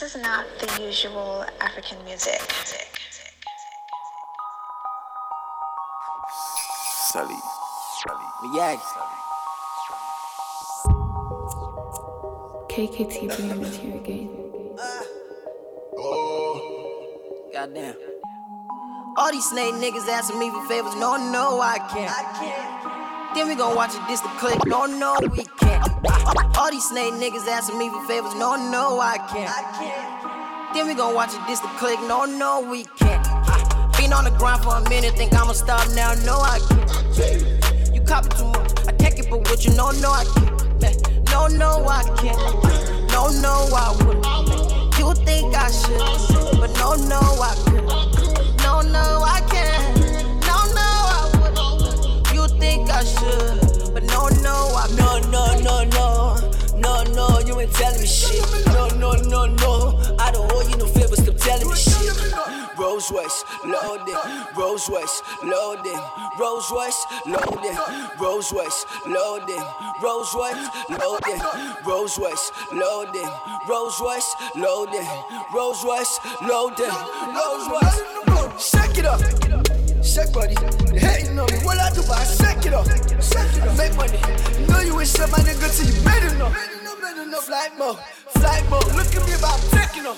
this is not the usual African music. Sully. Miyagi. KKT bringing it here again. Oh, goddamn. All these snake niggas asking me for favors. No, no, I can't. I can't. Then we gon' watch it this the click. No, no, we can't. Uh, all these snake niggas asking me for favors. No, no, I can't. I can't. Then we gon' watch it this the click. No, no, we can't. Uh, been on the grind for a minute, think I'ma stop now. No, I can't. You copy too much. I take it, but with you, no, no, I can't. No, no, I can't. No, no, I wouldn't. You think I should, but no, no, I couldn't. No, no, I can't. Should, but no, no, I No, no, no, no. No, no, you ain't telling me shit. No, no, no, no. I don't owe you no favors, stop telling me shit. Rolls Royce, loaded. Rolls Royce, loaded. Rolls Royce, loaded. Rolls Royce, loaded. Rolls Royce, loaded. Rolls Royce, loaded. Rolls Royce, loaded. Rolls Royce, loaded. Rolls Royce, shake it up. Shake body, they hating on me. What I do, but I shake it up. Shake it up. Make money. Know you ain't shit my nigga till you made enough. Flight mode, flight mode. Look at me about taking off.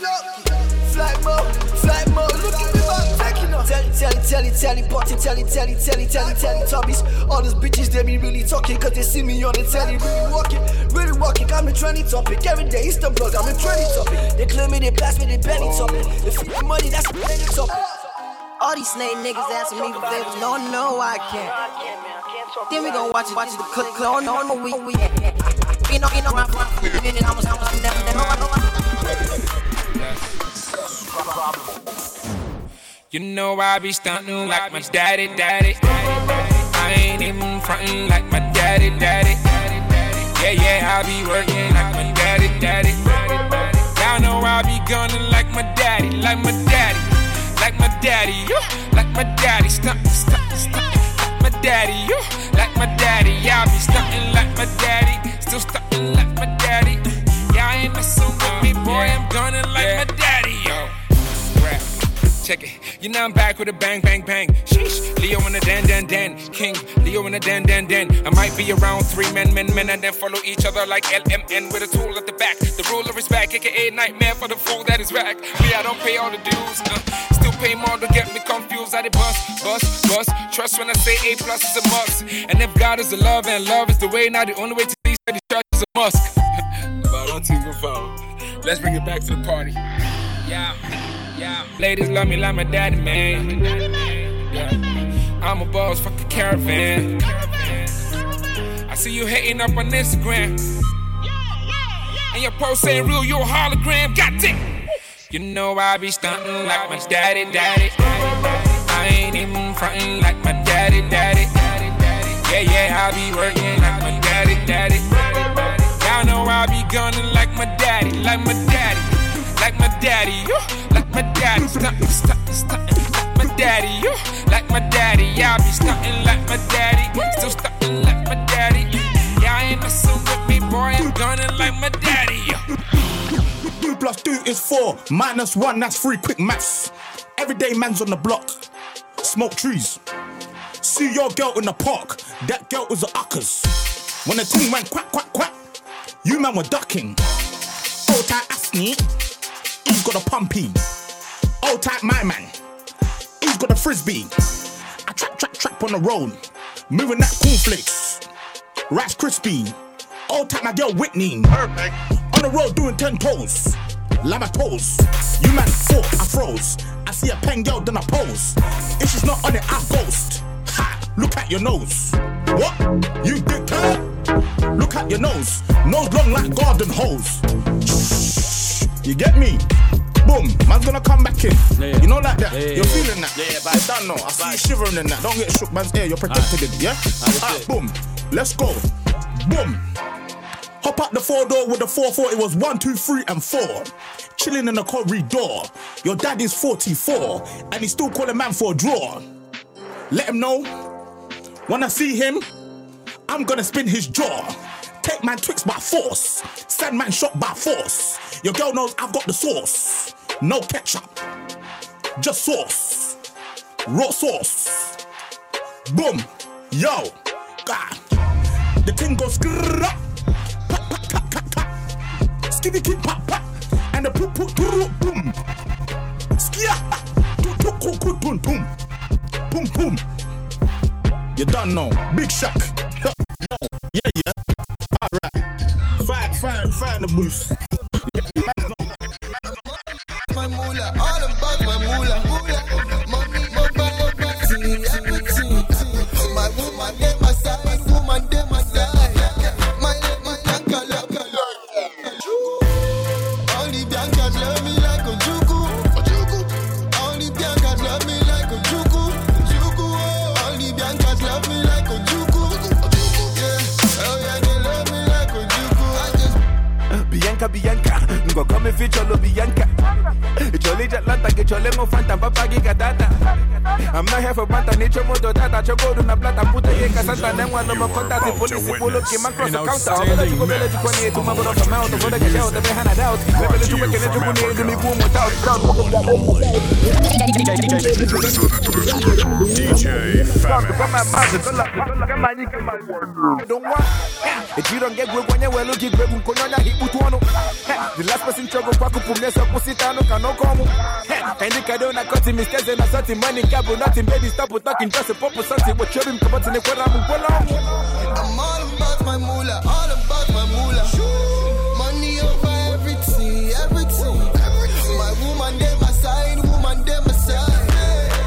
Flight mode, flight mode. Look at me about taking off. Tell it, tell it, tell it, tell it, button, tell it, tell it, tell it, tell it, tell it, tubbies. All those bitches, they be really talking, cause they see me on the telly. Really walking, really walking. I'm a trendy topic. Every day, the blog, I'm a trendy topic. They claim me, they blast me, they belly topic. They feed me money, that's a belly topic. All these snake niggas asking me for favors. No, no, I can't. Then we gon' watch it, watch the click, click. No, no, no, we, we. You know, you know, I'm from the minute, I'm a, You know I be stunting like my daddy, daddy. I ain't even frontin' like my daddy, daddy. Yeah, yeah, I be working like my daddy, daddy. Y'all know I be gunning like my daddy, like my daddy, my daddy, yo, like my daddy. Stuntin', stuntin', stuntin' like my daddy, yo, like my daddy. Yeah, I be stuntin' like my daddy, still stuntin' like my daddy. Y'all ain't messin' with me, boy. I'm gunning like my daddy, yo. Rap. Check it. You know I'm back with a bang, bang, bang. Sheesh. Leo in the den, den, den. King. Leo in the den, den, den. I might be around three men, men, men, and then follow each other like LMN with a tool at the back. The ruler is back, aka nightmare for the fool that is back. Me, I don't pay all the dues. Uh, still pay more to get me confused. I did bust, bust, bust. Trust when I say A plus is a must. And if God is the love and love is the way, now the only way to these the church is a must. Let's bring it back to the party. Yeah. Yeah. Ladies love me like my daddy, man. Yeah. I'm a boss, fuck a caravan. I see you hating up on Instagram. And your post saying real, you a hologram. Got it. You know I be stunting like my daddy, daddy. I ain't even frontin' like my daddy, daddy. Yeah, yeah, I be working like my daddy, daddy. Y'all know I be gunning like my daddy, like my daddy, like my daddy, my daddy, stuntin', stuntin', stuntin', like my daddy, like my daddy. Yeah, I be stuntin' like my daddy, still stuntin' like my daddy. Y'all ain't messin' with me, boy. I'm gunning like my daddy. Two plus two is four, minus one, that's three. Quick maths. Everyday man's on the block. Smoke trees. See your girl in the park. That girl was a uckers. When the ting went quack, quack, quack, you man were ducking. Old tight Asney, he's got a pumpy. Old type my man, he's got a frisbee. I trap, trap, trap on the road. Moving that cornflakes. Rice crispy. Old type my girl Whitney. Perfect. On the road doing ten toes. Lama toes. You man four, I froze. I see a pen girl, then I pose. If she's not on it, I ghost. Ha! Look at your nose. What? You dick her? Look at your nose. Nose long like garden hose. You get me? Boom, man's gonna come back in. You know like that. You're feeling that. Yeah, yeah, I don't know. I see you shivering in that. Don't get shook, man's ear. You're protected in it, yeah? Ah, boom. Let's go. Boom. Hop out the four door with the four four. It was one, two, three, and four. Chilling in the corridor. Your dad is 44, and he's still calling man for a draw. Let him know. When I see him, I'm gonna spin his jaw. Take man Twix by force. Send man shot by force. Your girl knows I've got the sauce. No ketchup. Just sauce. Raw sauce. Boom. Yo. God. The thing goes grrrr. Pop, pop, keep pop, pop. And the poop, poop, poop, boom. Skia. Toot, toot, cool, cool, boom, boom. Boom, boom. You done know. Big Shaq. Yeah, yeah. Alright. Fine, fine, fine the booth. My moolah, all about my moolah. Money, mobile, see everything. My woman, they my side, woman, they my side. My, my Bianca, love, All the Biancas love me like a juku. All the Biancas love me like a juku. The Biancas love me like a juku. Yeah, oh yeah, they love me like a juku. Bianca, Bianca, ngo come feature Bianca. Chole Atlanta, que chole mo fanta, papa giga data. I'm not here for banta, ni chomo do data, choco do na plata, puta ye casanta, then one of my contact, police, polo, que man cross the counter. Go bele to 28 to my brother from out, to the get out, the behind it out. Level to make it to me, to me boom without. DJ Don't want. If you don't get good when you well, look, you get good, konya hit with one. The last person up, pumes up, pussy, tano, cano, come. And the cado, na cut him, mistakes, and a certain money, nothing, baby, stop talking, just a pop, something, what you're in, come the quarter, I'm all about my moolah, all about my moolah. Money over everything, everything. My woman, they my side, woman, they my side.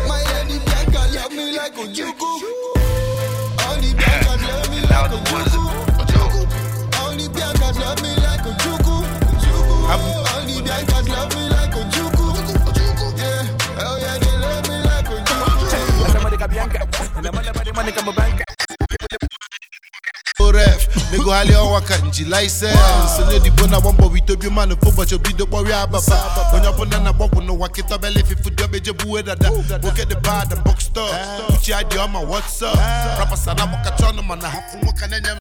My lady Bianca love me like a juku. Money, come a bank. Nego hali ọnwa ka nji laisens onye odibo na gbọ mbọ witobi mmanụ fụ ụbọchị obido kpọrọ ababa onye ọbụla na-agbọgwụ n'ụwa kịta bele fifu dị obeje buwe dada. Nwoke dị bad and box store. Uche adị ọma what's up? Rapasa na agbakacha ọnụ mana. Hapụ nwoke na-enye m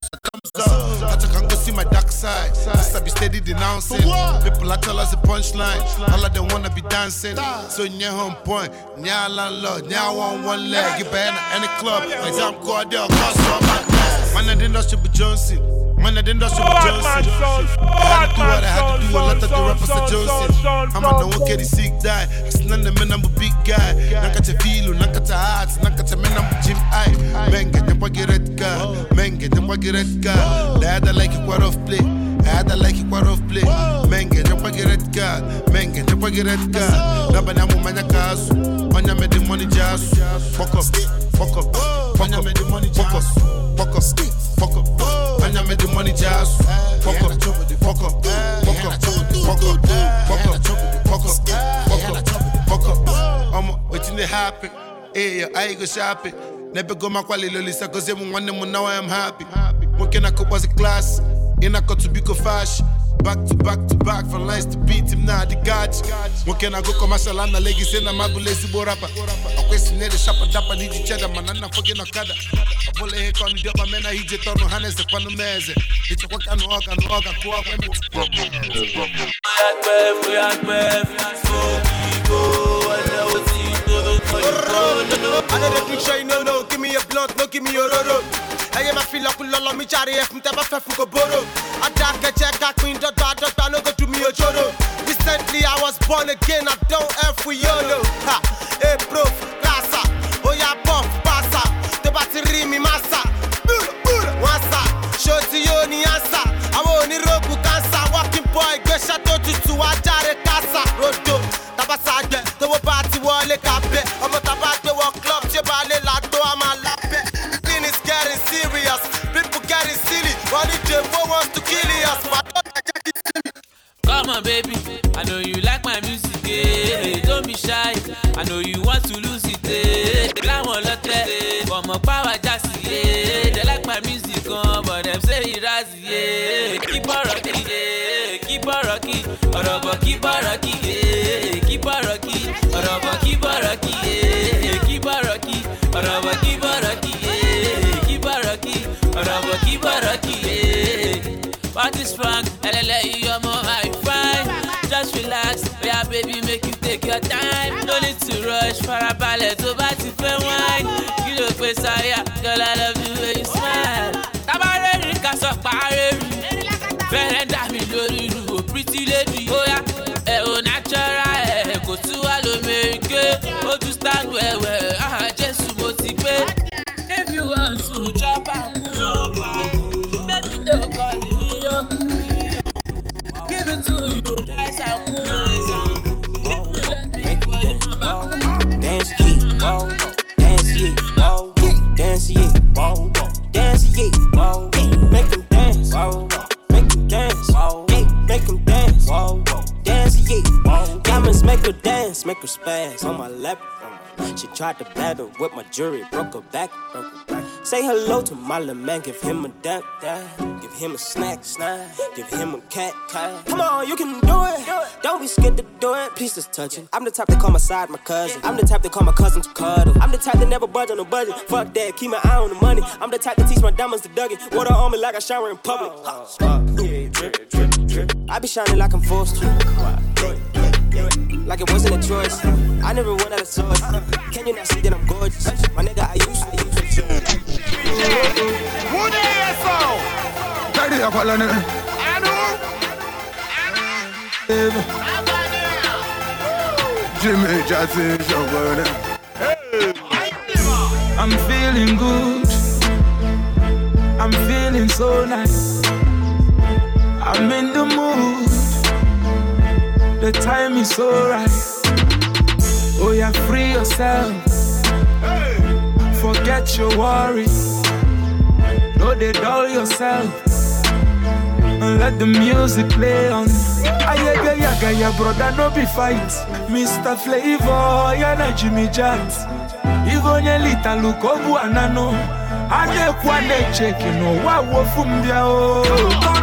achọ ka m gosi my dark side. Sister be steady denouncing. People are tell us the punchline. All of them wanna be dancing. So nye home point. Nye landlord nye one one leg. Ibe na any club. Exam call there cost for my Man of the industry be Johnson. Man of the industry be Johnson. I had to do what I had to do. A lot of the rappers are Johnson. I'm on the one get sick die. It's none of men, I'm a big guy. Nakata filo, nakata heart, nakata men, I'm a gym eye. Men get them get red car. Men get them get red car. They had like it quite off play. I like it quite off play. Men get them get red car. Men get them get red car. Nabana mu manya kasu. Manya me the money jazz. Fuck up, fuck up. Manya me the money jazz. Fuck up, fuck up. Manya me the money jazz. Fuck up, fuck up, fuck up, fuck up, fuck up, fuck up, fuck up, fuck up. I'm waiting to happen. Hey, I go shopping. Never go my quality lolisa cause everyone want them now I am happy. Working a couple of class. In a cut to be fash. Back to back to back from lines to beat him now the gotch. Working a go commercial and na mabulezi borapa. A question near the shop and dapper need each other man and forget no kada. A pull a heck on the double man I hit it on no hands the pano meze. It's a work and work and work and work and I know the picture, you know, no, give me a blunt, no, give me a roro. Ẹyẹ máa fi lọ́kùn lọ́lọ́ mi jáde ẹ̀fún tẹ́ bá fẹ́ fún kòbóró. Adákẹ́jẹ́ ká pin dọ́dọ̀ àdọ́ta no go do me ojoro. Recently I was born again, I don't F with YOLO. Ha, hey bro, kasa, oya puff, pasa. Tó bá ti rí mi máa sà, wọ́n sà. Ṣó ti yóò ní ànsà, àwọn onírògùn kánsà. Walking boy gbéṣẹ́ tó tutù wá jáde kásà. Rodo, tabasa gbẹ, tówó bá ti wọlé kábẹ́. Ọmọ tàbá Ní wants to kill us, but. Come on, baby. I know you like my music. Eh. Don't be shy. I know you want to lose it. Eh. Láwọn lọ́tẹ̀, ọmọ power jásí. Eh. They like my music gan, but them say it razzy. Eh. Keep on rocking, eh. keep on rocking. Bọ̀ keep on rocking. six pack ọmọ high five. Just relax yeah, baby make you take your time. No need to rush farabalẹ̀ tó bá ti fẹ́ wine. Kí ló pe sáyà girl I love you when you smile. Tábàárẹ̀ rí ká sọ pàárẹ̀ rí fẹ́rẹ̀ dà mí lórí ìlú o pretty lady oya ẹ̀ ò natural ẹ̀ kò tún wà lómi ike. Ó tún stand well well. Tried to battle with my jury, broke her back, broke her back. Say hello to my little man, give him a dap, dap. Give him a snack, snack. Give him a cat, cat. Come on, you can do it. Don't be scared to do it. Please just touching. I'm the type that call my side my cousin. I'm the type that call my cousin to cuddle. I'm the type that never budge on a budget. Fuck that, keep my eye on the money. I'm the type that teach my diamonds to Dougie. Water on me like I shower in public. I be shining like I'm forced to. Like it wasn't a choice. I never went out of choice. Can you not see that I'm gorgeous? My nigga, I used to. Who the sound? Daddy, I call on it. Jimmy Jackson, show I'm feeling good. I'm feeling so nice. I'm in the mood. The time is so right. Oh, yeah, free yourself. Forget your worries. No, they dull yourself. And let the music play on. Ayaga yaga ya brother, no be fight. Mr. Flavor, ya na Jimmy Jatt. Igo nye lita lukobu oh, anano. Ane kwa ne cheki no wa wofu mbia o. Oh. Turn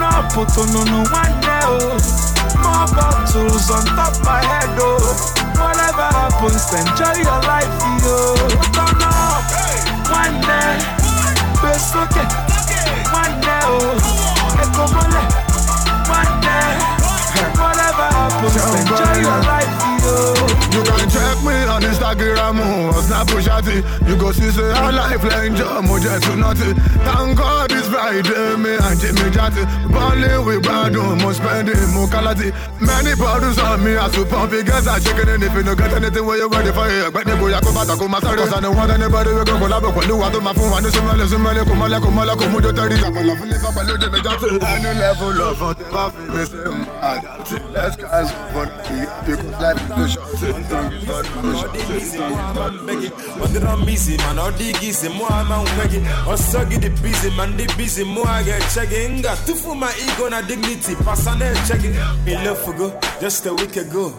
Up, utonono one day o. More bottles on top my head oh. Whatever happens, enjoy your life yo. Turn up, one day. Best okay, one day oh. Eko mole, one day. Whatever happens, enjoy your life yo. You can check me on Instagram or Snapchat. You go see say our life like jam or oh, just to nothing. Thank God it's Friday, me and Jimmy Jatty. With bad oh, more spending more quality. Many bottles on me, I it, guess I chicken and if you don't get anything where you're ready for it. But the boy, I come back, I come back, Cause I don't want anybody to go collab with you. I do my phone, I do some money, some money, come on, come on, come on, come on, come on, live up, I live Jimmy Jatty. And you level of coffee, me say, let's cast for the because life is too short. Wonder I'm busy, man. All the easy, more man weggy. Or soggy the busy, man. The busy, more I get checking. Got two for my ego and dignity. Pass on there, checking. Me love for go, just a week ago.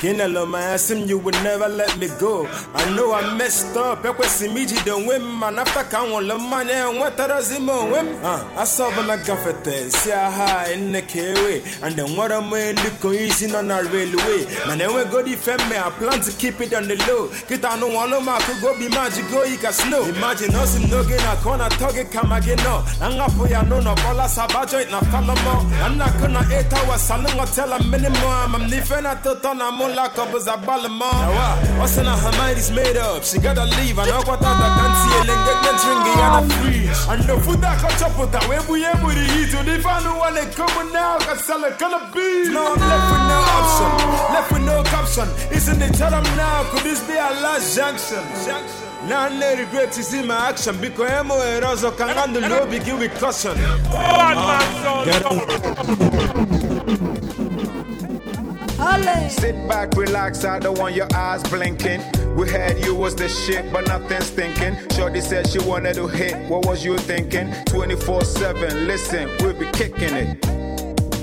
Can't allow my ass him, you would never let me go. I know I messed up. I was Miji, the women. After count on the money, and what does it mean? I saw when I got for ten, see in the way. And then what I'm in the cohesion on our railway. Man, then we go defend me. I plan to keep it on the low. Get on no one, no man could go be magic, go, you can snow. Imagine us in no gain, I corner target, come again, no. And I put ya no, no, call us a budget, na follow more. I'm not gonna eight hours, salon, or tell a minimum. I'm different at the ton, I'm on lock up as a ballamon. What's in her mind is made up, she gotta leave. I know what I can't see, and engagement ringing on a fridge. And the food that got up with that, where we able to eat. So if I know what they coming now, cause sell it, gonna be. No, I'm left with no option, left with no caption. Isn't it tell them now? Could this be our last junction? Now I no regret to see my action because I'm a Rosa can handle low begin with caution. Get Sit back, relax, I don't want your eyes blinking. We had you was the shit, but nothing's thinking. Shorty said she wanted to hit, what was you thinking? 24 7, listen, we'll be kicking it.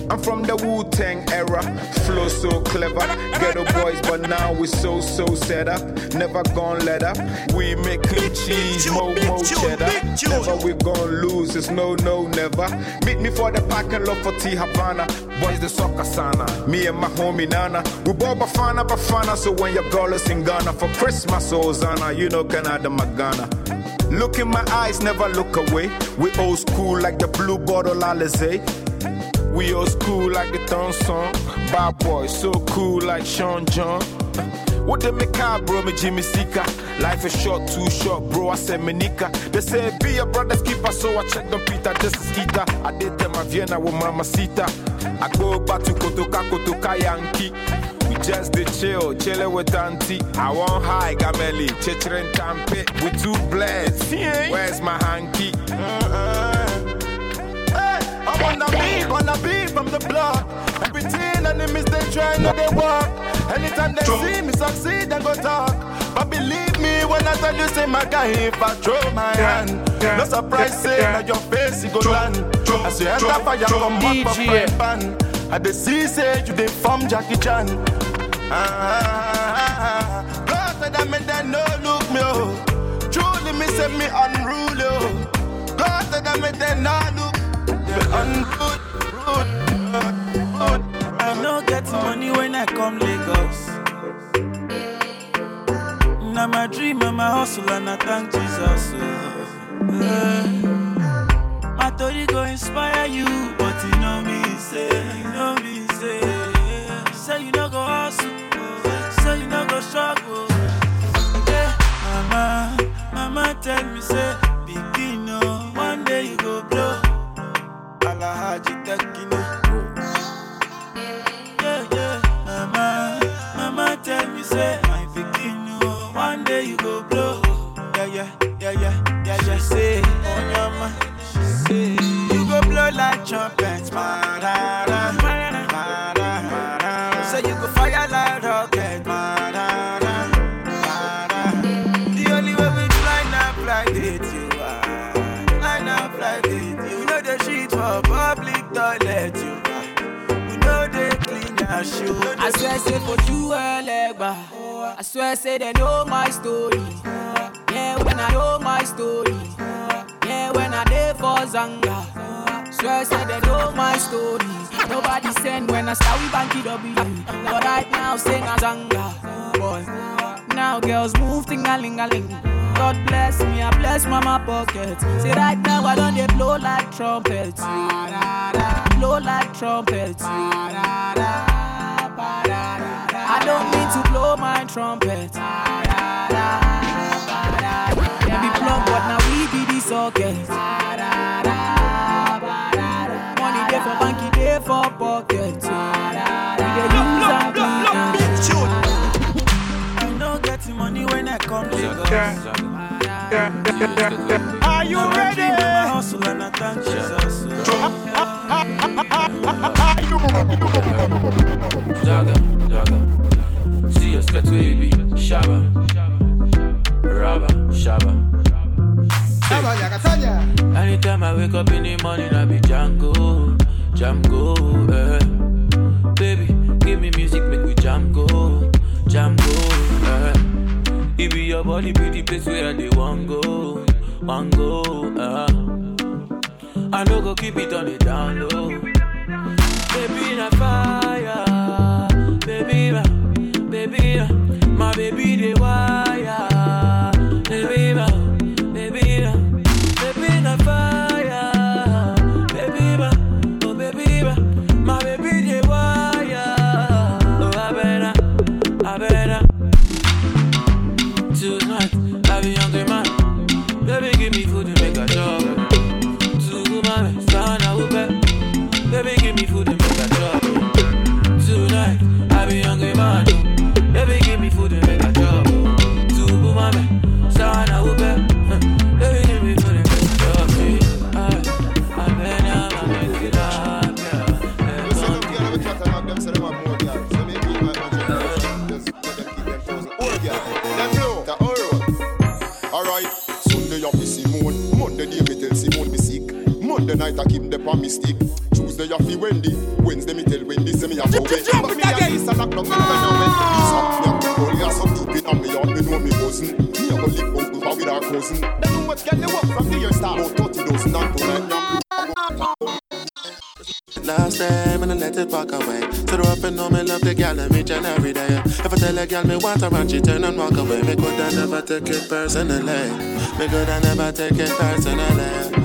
I'm from the Wu Tang era, flow so clever. Ghetto boys, but now we so so set up. Never gonna let up. We make clean cheese, mo mo cheddar. Never we gonna lose, it's no no never. Meet me for the parking lot for T Havana. Boys the soccer sana. Me and my homie Nana. We bought Bafana Bafana, so when your girl is in Ghana for Christmas, Ozana, you know Canada Magana. Look in my eyes, never look away. We old school like the blue bottle Alizé. We old school like the thong song. Bad boy, so cool like Sean John. What the make car, bro, me Jimmy Sika. Life is short, too short, bro. I said Menika. They say be a brother's keeper, so I check them Peter. This is Ita. I did them a Vienna with Mama Sita. I go back to Kotoka, Kotoka Yankee. We just did chill, chillin' with auntie. I want high, Gameli, Chichirin Tampe. We two blends. Eh? Where's my hanky? I'm on the beat, on the beat from the block. Everything enemies they try, no they walk. Anytime they see me succeed, they go talk. But believe me when I tell you, say my guy, if I throw my hand, no surprise, say that your face it go land. As you enter fire, come up for friend ban. I the see say you dey form Jackie Chan. Ah, God said that me they no look me oh. Truly me say me unruly oh. God said that me they no look I no get money when I come Lagos. Now my dream and my hustle and I thank Jesus. oh. Eh. My story go inspire you, but you know me say, you know me say, say you no go hustle, say you no go struggle. Yeah, mama, mama tell me say, begin oh, one day you go blow. Alahaji Tekino. Yeah, yeah. Mama, mama tell me say my pikin oh, one day you go blow. Yeah, yeah, yeah, yeah, yeah, yeah. Say on your mind, she say you go blow like trumpets, marara, marara, shoe. I swear, say for you, Elegba. I swear, say they know my story. Yeah, when I know my story. Yeah, when I dey for Zanga. Swear, say they know my story. Nobody send when I start with Banky W. But right now, sing a Zanga. Boy, now girls move ting a ling a ling. God bless me, I bless mama pocket. Say right now I don't they blow like trumpets. Blow like trumpets. I don't mean to blow my trumpet. Them be plumb, but now we be the socket. Money there for banky, there for pocket. We dey use and clean and I no get money when I come Lagos. Are you ready? dream and my hustle and I thank Jesus. Jaga, jaga. See us get baby. Shabba. Rabba, shabba. Anytime I wake up in the morning, I be Django, Django, eh. Baby, give me music, make we jam go, jam go, eh. It be your body, be the place where they want go, want go, eh. I no go keep it on the down low. Baby, na fire, baby, Monday night I keep the on mistake. Tuesday you fi Wendy, Wednesday me tell Wendy say me a go away. But me a Lisa lock down me now when Lisa me a go only a some deep in me yard me know me cousin. Me a go live out over with her cousin. Then how much get the work from the year start? About thirty thousand and tonight now. Last time and I let it walk away. So the up and know me love the girl and each and every day. If I tell a girl me want her and she turn and walk away, me could I never take it personally. Me could I never take it personally.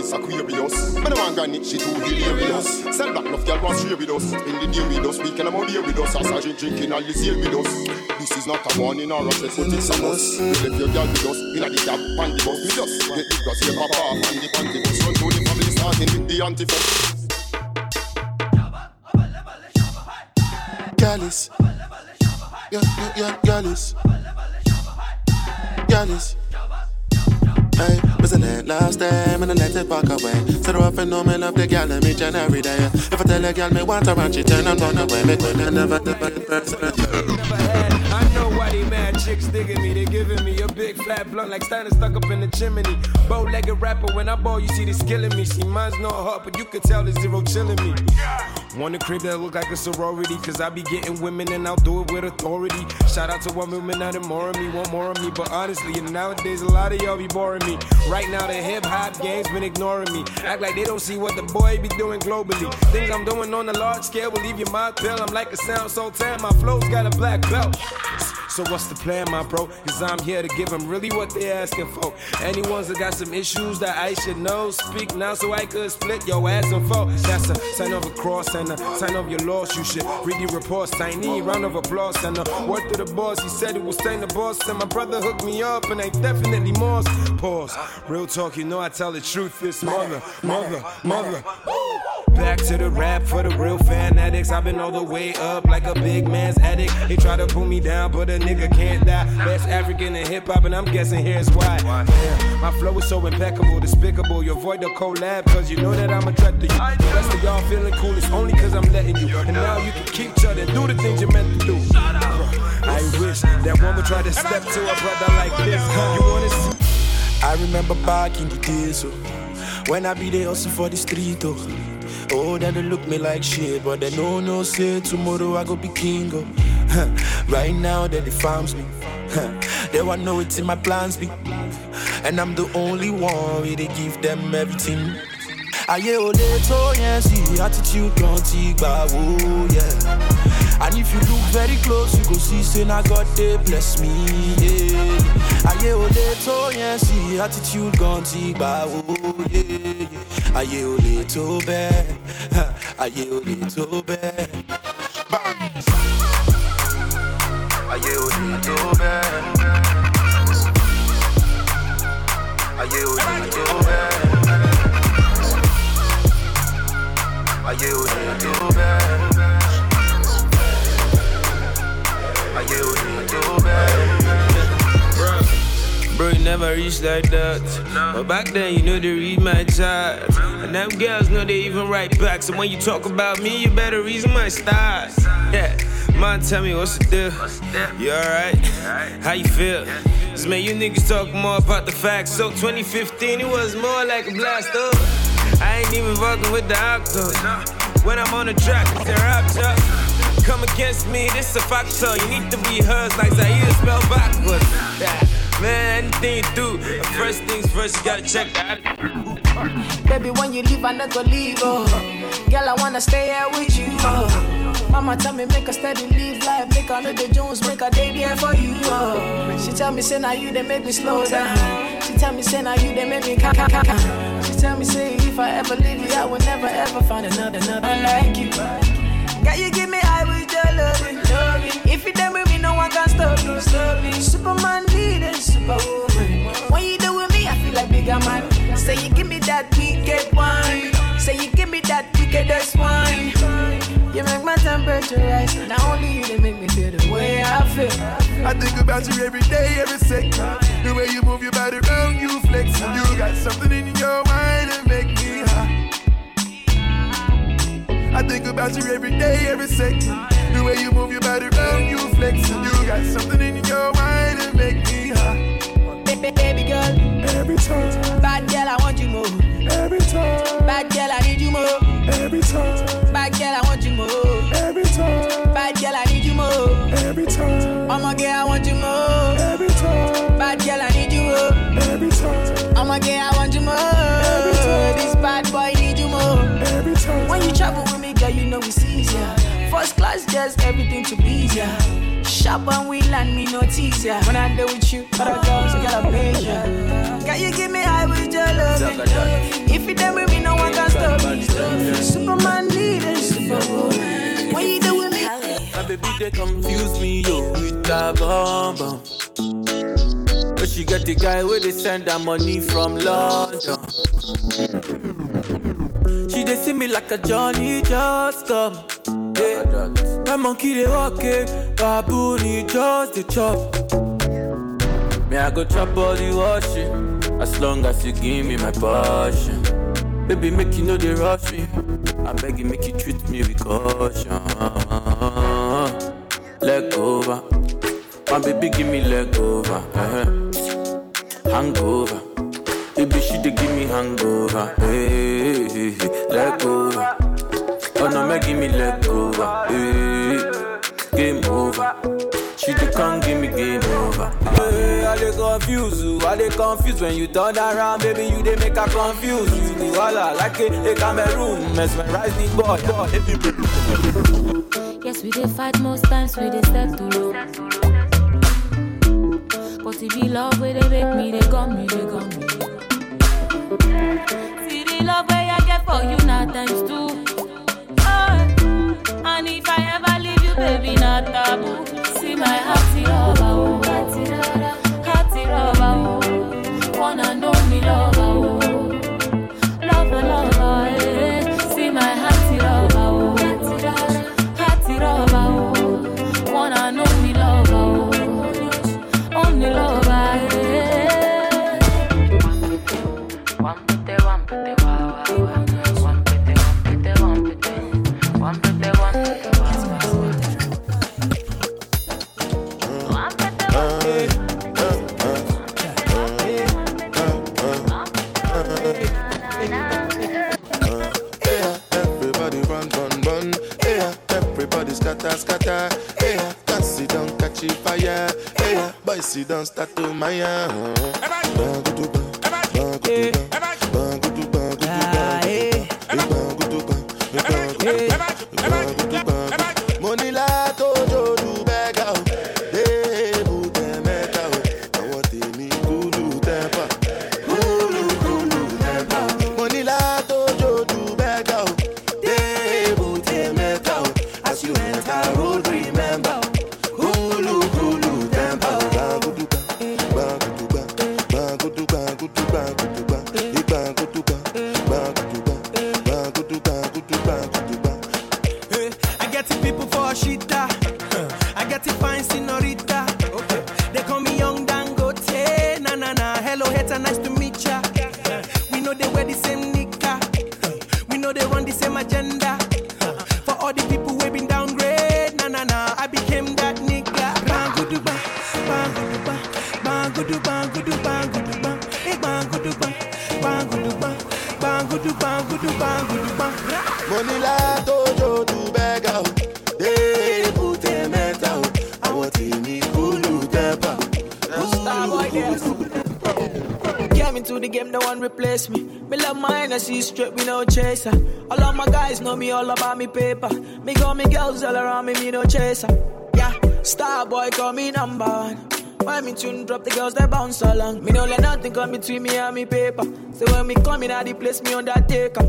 is Aquarius. But the one granny, she too hilarious. Sell back enough girl wants share with us. Spend the day with us, weekend I'm out here with us. As I drink drinking all this year with us. This is not a warning or a test, but it's a must. You left your girl with us. In a the cab, and the bus. We just get the grass, here, papa, and the panty bus. Run to the family, starting with the antifuck. Gallus. Yeah, yeah, yeah, Gallus. Gallus. Hey, wasn't it last time and I let it walk away? Said off and know me love the gal and me and every day. If I tell a gal me want her and she turn and run away, make me never the person. I know why they mad chicks digging me. They giving me a big flat blunt like standing stuck up in the chimney. Bow-legged rapper, when I ball, you see this killing me. See, mine's not hot, but you can tell there's zero chilling me. Want a crib that look like a sorority, cause I be getting women and I'll do it with authority. Shout out to one woman that more of me, want more of me. But honestly, and nowadays a lot of y'all be boring me. Right now the hip hop game's been ignoring me. Act like they don't see what the boy be doing globally. Things I'm doing on a large scale will leave your mouth pill. I'm like a sound so tan, my flow's got a black belt. So what's the plan, my bro? Cause I'm here to give them really what they're asking for. Anyone's that got some issues that I should know, speak now so I could split your ass and four. That's a sign of a cross and a sign of your loss. You should read the reports. Tiny round of applause and a word to the boss. He said it was staying the boss, and my brother hooked me up, and I definitely more. Pause. Real talk, you know I tell the truth. This mother, mother, mother. Back to the rap for the real fanatics. I've been all the way up like a big man's addict. They try to pull me down, but a nigga can't die. Best African in hip hop, and I'm guessing here's why. Yeah, my flow is so impeccable, despicable. You avoid the collab, cause you know that I'm a threat to you. The rest of y'all feeling cool, it's only cause I'm letting you. And now you can keep shutting, do the things you're meant to do. I wish that one would try to step to a brother like this. You wanna see? I remember back in the days, oh, when I be there hustle for the street, oh. Oh, then they look me like shit, but they know oh, no say tomorrow I go be king, oh. right now they farms me, they want know it's in my plans be, and I'm the only one where they give them everything. Ayé ò lè tó yẹn sí attitude ti gbà wó, yeah. And if you look very close, you go see say na God dey bless me, yeah. Ayé ò lè tó yẹn sí attitude ti gbà wó, yeah. Ayé ò lè tó bẹ́ẹ̀, ayé ò tó bẹ́ẹ̀. Ayé ò lè tó bẹ́ẹ̀. Ayé ò lè tó bẹ́ẹ̀. Ayé ò lè tó bẹ́ẹ̀. Ayé ò lè tó bẹ́ẹ̀. Bro, you never reach like that. But back then, you know they read my chat. And them girls know they even write back. So when you talk about me, you better reason my style. Yeah, man, tell me what's the deal? You alright? How you feel? Cause man, you niggas talk more about the facts. So 2015, it was more like a blast up. I ain't even fucking with the octo. When I'm on the track, it's a rapture. Come against me, this a factor. You need to be rehearse like Zaire spell backwards. Yeah. Man, anything you do, first things first, you gotta check that. Baby, when you leave, I not gonna leave. Oh. Girl, I wanna stay here with you. Oh. Mama tell me make a steady live life, make her know the Jones, make a day there for you. Oh. She tell me say now you they make me slow down. She tell me say now you they make me ca ca ca ca. She tell me say if I ever leave you, I will never ever find another another like you. Girl, you give me high with your loving, loving. If you done with me, no one can stop you, stop me. Superman leader, superwoman. When you do with me, I feel like bigger man. Say you give me that wicked wine. Say you give me that wickedest wine. You make my Not only you, they make me feel the way I feel. I think about you every day, every second. The way you move your body around, you flex. You got something in your mind that make me high. I think about you every day, every second. The way you move your body around, you flex. You got something in your mind that make me high. Baby, baby girl. Every time. Bad girl, I want you more. Every time. Bad girl, I need you more. Every time. Bad girl, I want you more. Every time. Bad girl, I need you more. Every time. I'm a girl, I want you more. Every time. Bad girl, I need you more. Every time. I'm a girl, I want you more. Every time. This bad boy need you more. Every time. When you travel with me, girl, you know it's easier girls, everything to please ya. Shop and we land me no tease ya. When I deal with you, but other girls, I got a pleasure. Can you give me high with your love? If you done with me, no one can stop me. Superman needed Superwoman. When you do with me, My baby, they confuse me, yo, with that bomb bomb. But she got the guy where they send her money from London. She they see me like a Johnny just come. Yeah. My monkey they walk baboon he just the chop. Me I go chop the washing, as long as you give me my passion. Baby make you know they rush me, I beg you make you treat me with caution. Leg over, my baby give me leg over, uh-huh. hangover. Baby she dey give me hangover, eh, hey, eh, eh, hey, hey. leg over. Oh no, make give me leg over, hey, game over. She dey come give me game over. Hey, I dey confuse you, I dey confused when you turn around, baby you dey make her confuse you. The walla like a, a Cameroon, mesmerize the boy. Boy. Yes, we did fight most times, we did step too low. But if you love where they make me, they gun me, they gun me. See the love where I get for you now times two. Oh, and if I ever leave you, baby, not taboo. See my hearty lover, oh, hearty lover, hearty lover, oh. Wanna know me. Lover, Yeah, boys see don't bounce along. Me no let nothing come between me and me paper. So when me come in, I the place me undertaker.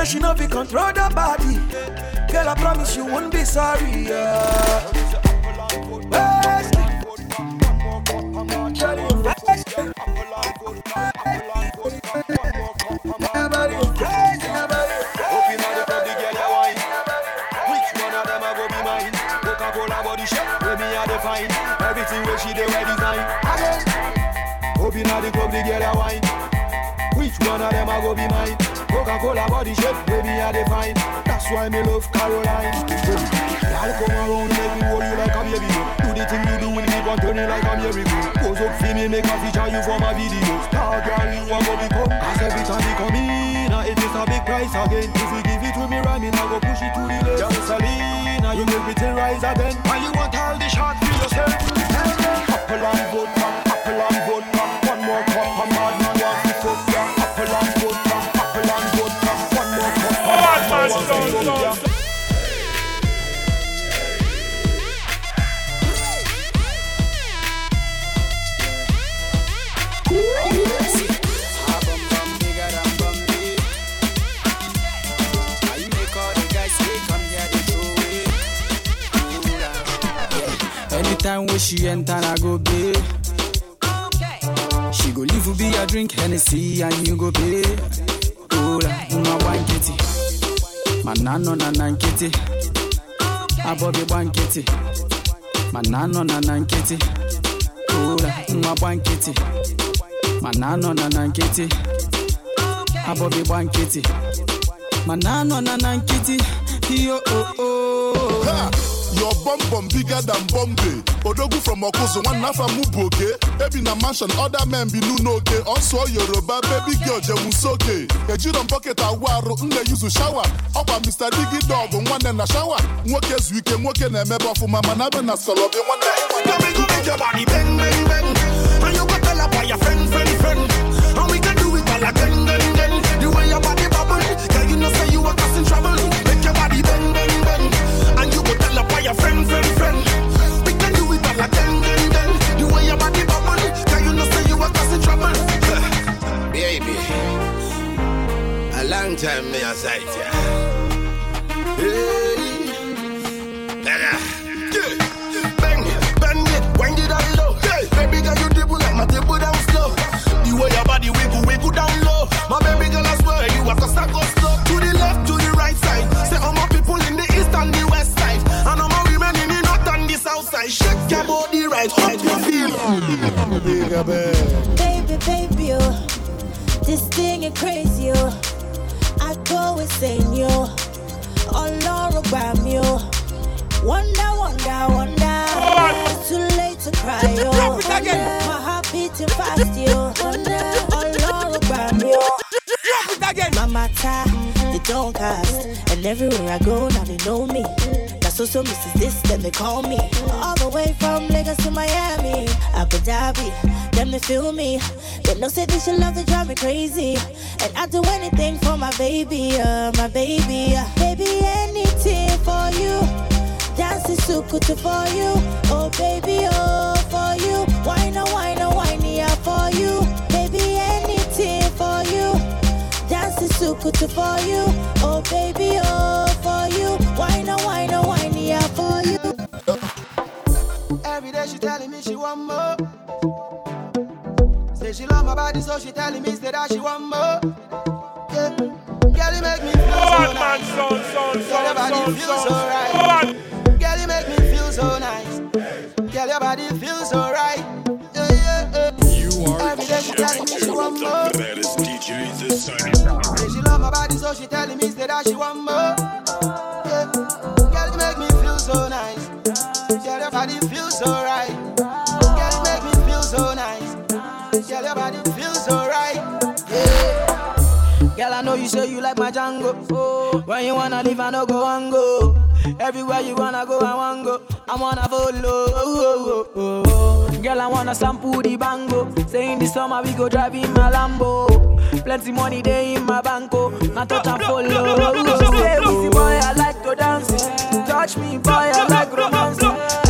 Said she no be control the body. Girl, I promise you won't be sorry. Yeah. Which one of them go be mine? Coca-Cola body shape, me a define. That's why me love Caroline. Y'all come around, make me hold you like a baby. Do the thing you do with me, but turn it like a miracle. Pose up for me, make a feature you for my video. Star girl, you a go become. Cause every time you come in, uh, it is a big price again. If you give it to me, rhyming, I go push it to the left. Just Selena, you make me till rise again. And you want all the shots for yourself. Apple and vodka, apple and vodka. One more cup, I'm mad, man, want to fuck. Apple and to. Anytime when she enter, I go pay. She go leave you be a drink Hennessy and you go pay. Manano na nan kitty. A bobby one kitty. Manano na nan kitty. Oh, una one kitty. Manano na nan kitty. A bobby one kitty. Manano na nan kitty. Yo oh oh. Ha! Your bum bum bigger than Bombay. Odogu from Okuzu, one half a muboke. Baby na mansion, other men be nu noge. Also Yoruba, baby girl jemusoke. Ejidon pocket awaru, nne yuzu shower. Ọkwa Mr. Diggy Dog, nwanne na shower. Nwoke zu ike, nwoke na-emebe ọfụma, mana be na skọlọbi nwanne. Come go make your body bang, bang, bang. And you go tell about your friend, friend, friend. And we can do it all again, again, again. The way your body bubble, girl, you know say you are causing trouble. Tell your friend, friend, friend. We can do it all again, again, again. The way your body bubble, girl, you know say you are causing trouble. Baby, a long time me a sight ya. Hey, Baby, baby, oh, this thing is crazy, oh. I go insane, yo. All around me, oh. Wonder, wonder, wonder. It's too late to cry, yo. Drop it again. My heart beating fast, yo. Wonder, all oh. Drop it again. Mama ta, they don't cast. And everywhere I go, now they know me. So so Mrs. This, then they call me. All the way from Lagos to Miami, Abu Dhabi. Them they feel me. They know say this love to drive me crazy. And I do anything for my baby, uh, my baby. Uh, baby, anything for you. Dancing sukutu for you. Oh baby, oh for you. Wine oh wine oh wine yeah for you. Baby, anything for you. Dancing sukutu for you. Oh baby, oh for you. Wine oh wine you. Every day she telling me she want more. Say she love my body, so she telling me that she want more. Yeah. Girl, you make me feel so nice. Girl, your body feels so right. Girl, you make me feel so nice. Girl, your body feels so right. Yeah, yeah, yeah. You are Every day she telling me she want more. Say she love my body, so she telling me that she want more. Body feels so right. Girl, you make me feel so nice. Girl, your body feels so right. Yeah. Girl, I know you say you like my Django. When you wanna leave, I no go and go. Everywhere you wanna go, I wanna go. I wanna follow. Oh, oh, oh. Girl, I wanna sample the bango. Say in the summer we go drive in my Lambo. Plenty money there in my banco. Now touch and follow. Say, boy, I like to dance. Touch me, boy, I like romance.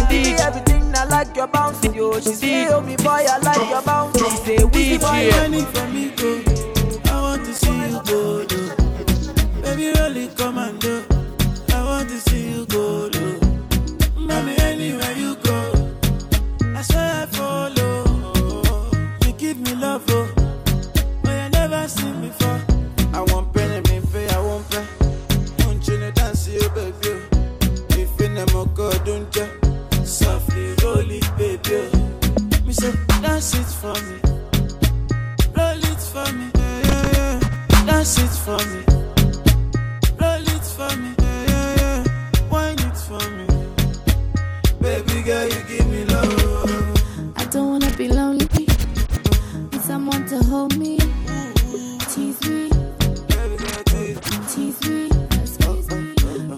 Like your bounce. Yo, she say, oh me boy, I like your bounce. She say, Weezy boy, you for me, go? I want to see you go, low. Baby, really come and do. I want to see you go, low. Mommy, anywhere you go, I swear I follow. You give me love, oh, dance it for me. Roll it for me. Yeah, yeah, yeah. Dance it for me. Roll it for me. Yeah, yeah, yeah. Wine it for me. Baby girl, you give me love. I don't wanna be lonely. Need someone to hold me. Tease me. Tease me.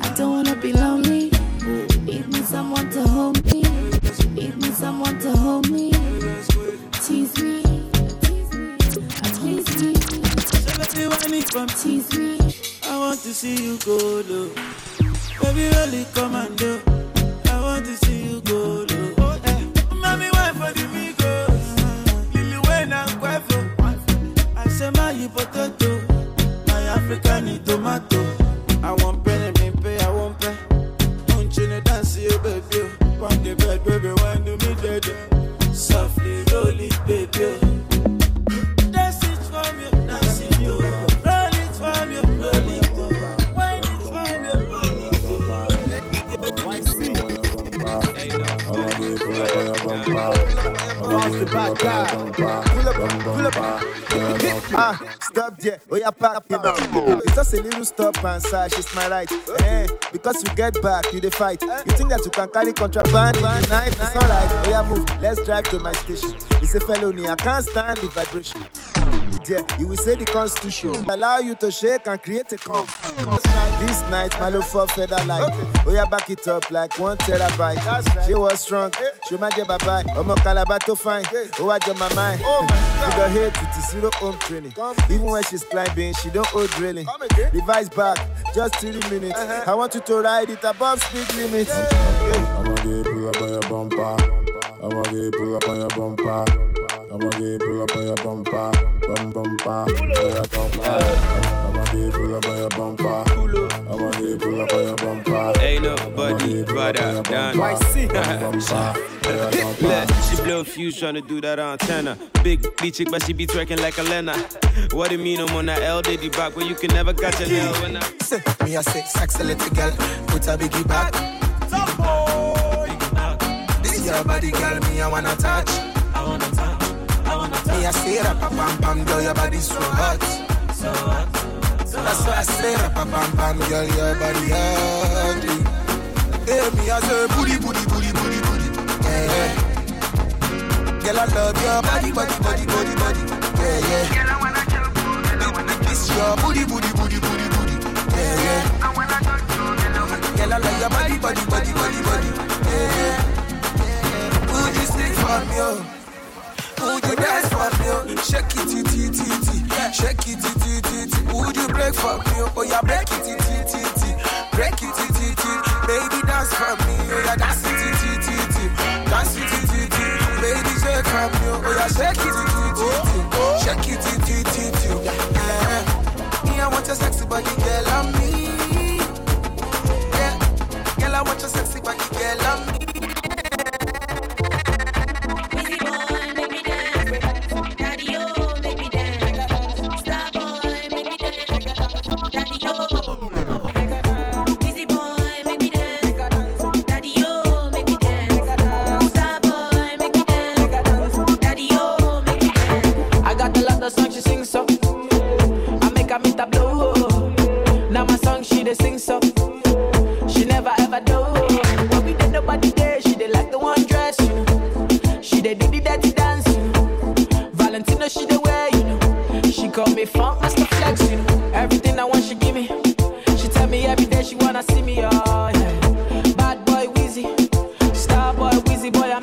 I don't wanna be lonely. Need me someone to hold me. Need me someone to hold me. Baby, wine it for. Me. I want to see you go low. Baby, really come and do. Little stop and side. She's my right. Eh, because you get back, you the fight. You think that you can carry contraband in night? It's. Oh, move. Let's drive to my station. It's a felony. I can't stand the vibration. Yeah, you will say the constitution allow you to shake and create a calm. This night, my love for feather light. Oh, yeah, back it up like one terabyte. She was strong. She might get bye bye. I'm a calabato fine. Oh, I got my mind. She got hit with the zero home training. Even when she's climbing, she don't hold drilling. Device back, just three minutes. I want you to ride it above speed limit. I'ma get pull up on your bumper. I'ma get pull up on your bumper. I'ma get pull up on your bumper. Bum bumper. On your bumper. I'ma get pull up on your bumper. I'ma pull up on your bumper. Ain't nobody better than Look, she blow a fuse trying to do that antenna. Big bitch chick, but she be twerking like a Lena. What do you mean I'm on that L Diddy back where you can never catch a nail when I Say, me a say, sexy little girl, put a biggie back. This your body, girl, me I wanna touch. I wanna touch. I wanna touch. Me a say, rapa pam pam, girl, your body so hot. So hot. That's why I say, rapa pam pam, girl, your body hungry. Hey, me as a booty, booty, booty, booty, booty. Yeah, yeah. Girl, I love your body, body, body, body, body. Yeah, yeah. Girl, I wanna jump This your booty, booty, booty, booty, booty. Yeah, yeah. I wanna touch you, girl, I love your body, body, body, body, body. Yeah, yeah. Would you stick for me, oh? Would you dance for me, oh? Shake it, it, it, it. Shake it, it, it, it. Would you break for me, oh? Oh, yeah, break it, it, it, it. Break it, it, it. Baby, dance for me, oh, yeah, dance it, it, it, it. Dance it, it, it. Baby, shake for me, oh, oh, yeah, shake it, it, it, it. Shake it, it, it, it. Yeah. Me, I want your sexy body, girl, on me. Yeah. Girl, I want your sexy body, girl, on me. Day she wanna see me, oh yeah. Bad boy Wheezy, star boy Wheezy boy I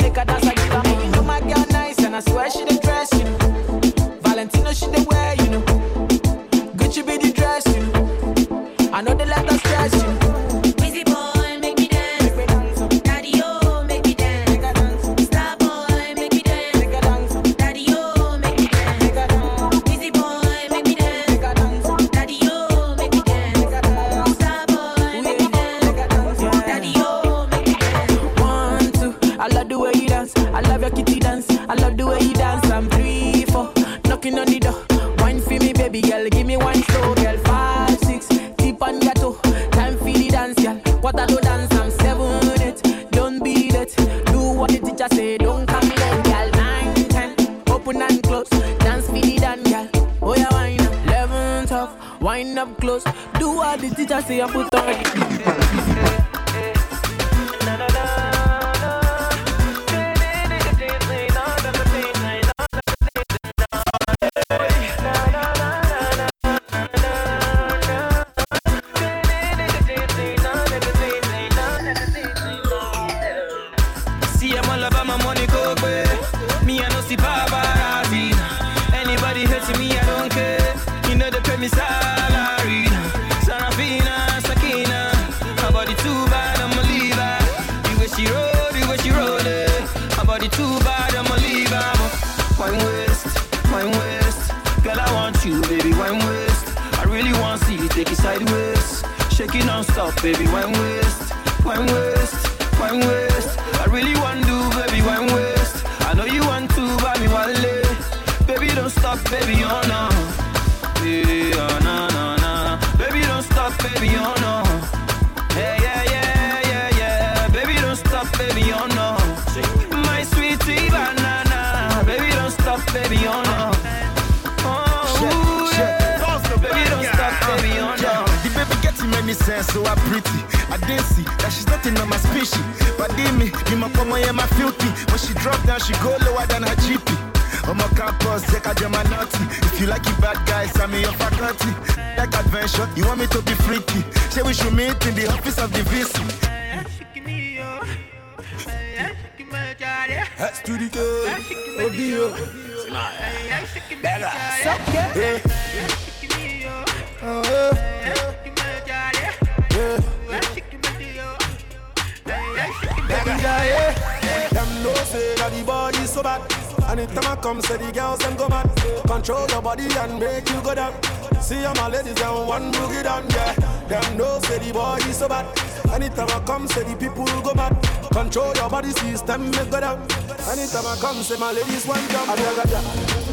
My ladies one jump. Ajaga, ja,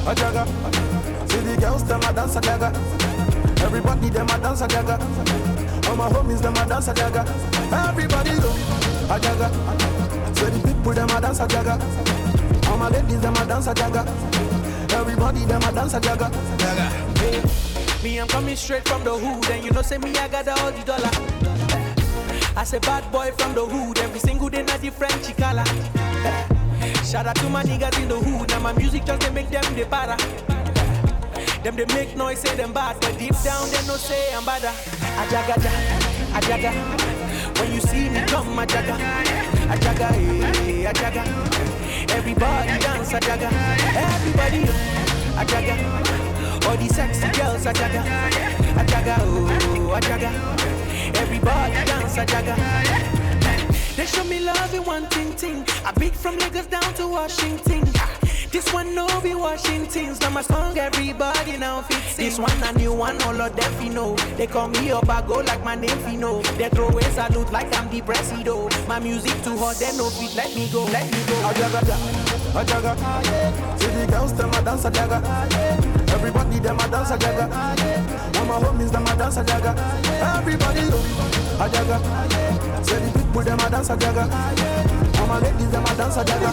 ajaga. See the girls them a dance ajaga. Everybody them a dance ajaga. All my homies them a dance ajaga. Everybody go ajaga. Say the people them a dance ajaga. All my ladies them a dance ajaga. Everybody them a dance ajaga. Hey, me, I'm coming straight from the hood, and you know, say me, I got all the dollar. I say bad boy from the hood, every single day, not different chicala. Shout out to my niggas in the hood, now my music just they make them the para. Them they make noise, say them bad, but deep down they no say I'm bad. Ja, ajaga. When you see me come, ajaga, ajaga, eh, hey, ajaga. Everybody dance, ajaga. Everybody, ajaga. All these sexy girls, ajaga, ajaga, oh, ajaga. Everybody dance, ajaga. They show me love in one thing thing. I beat from Lagos down to Washington. This one no be Washington's. Now my song everybody now fits This one a new one, all of them fi know. They call me up, I go like my name Fino. They throw a salute like I'm the presido. My music too hot, they no fit let me go, let me go. Ajaga, ja, ajaga. See the girls them a dance ajaga. Everybody them a dance ajaga. All my homies them a dance ajaga. Everybody go ajaga. Say the people them a dance ajaga. All my ladies them a dance ajaga.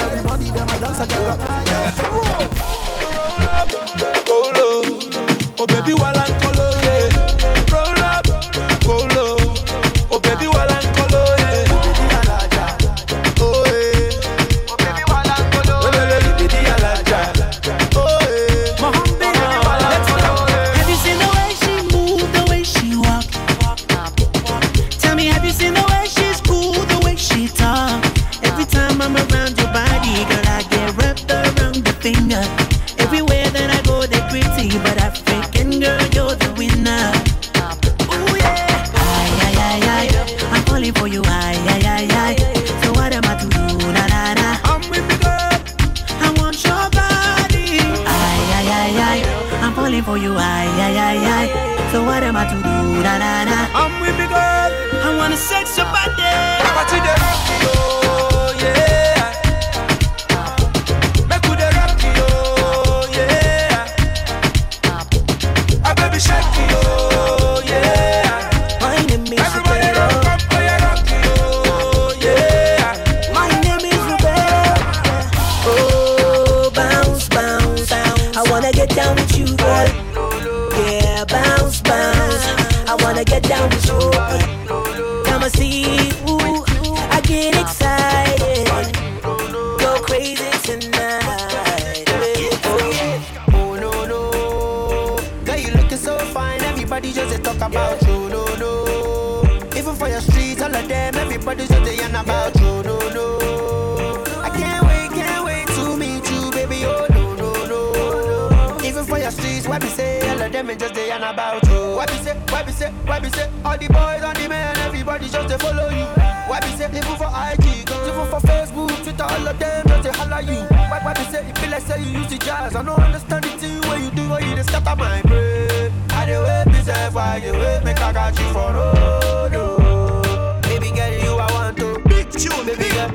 Everybody them a dance ajaga. Go low, oh baby, while I'm color,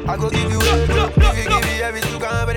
I go give you, if you give me every you can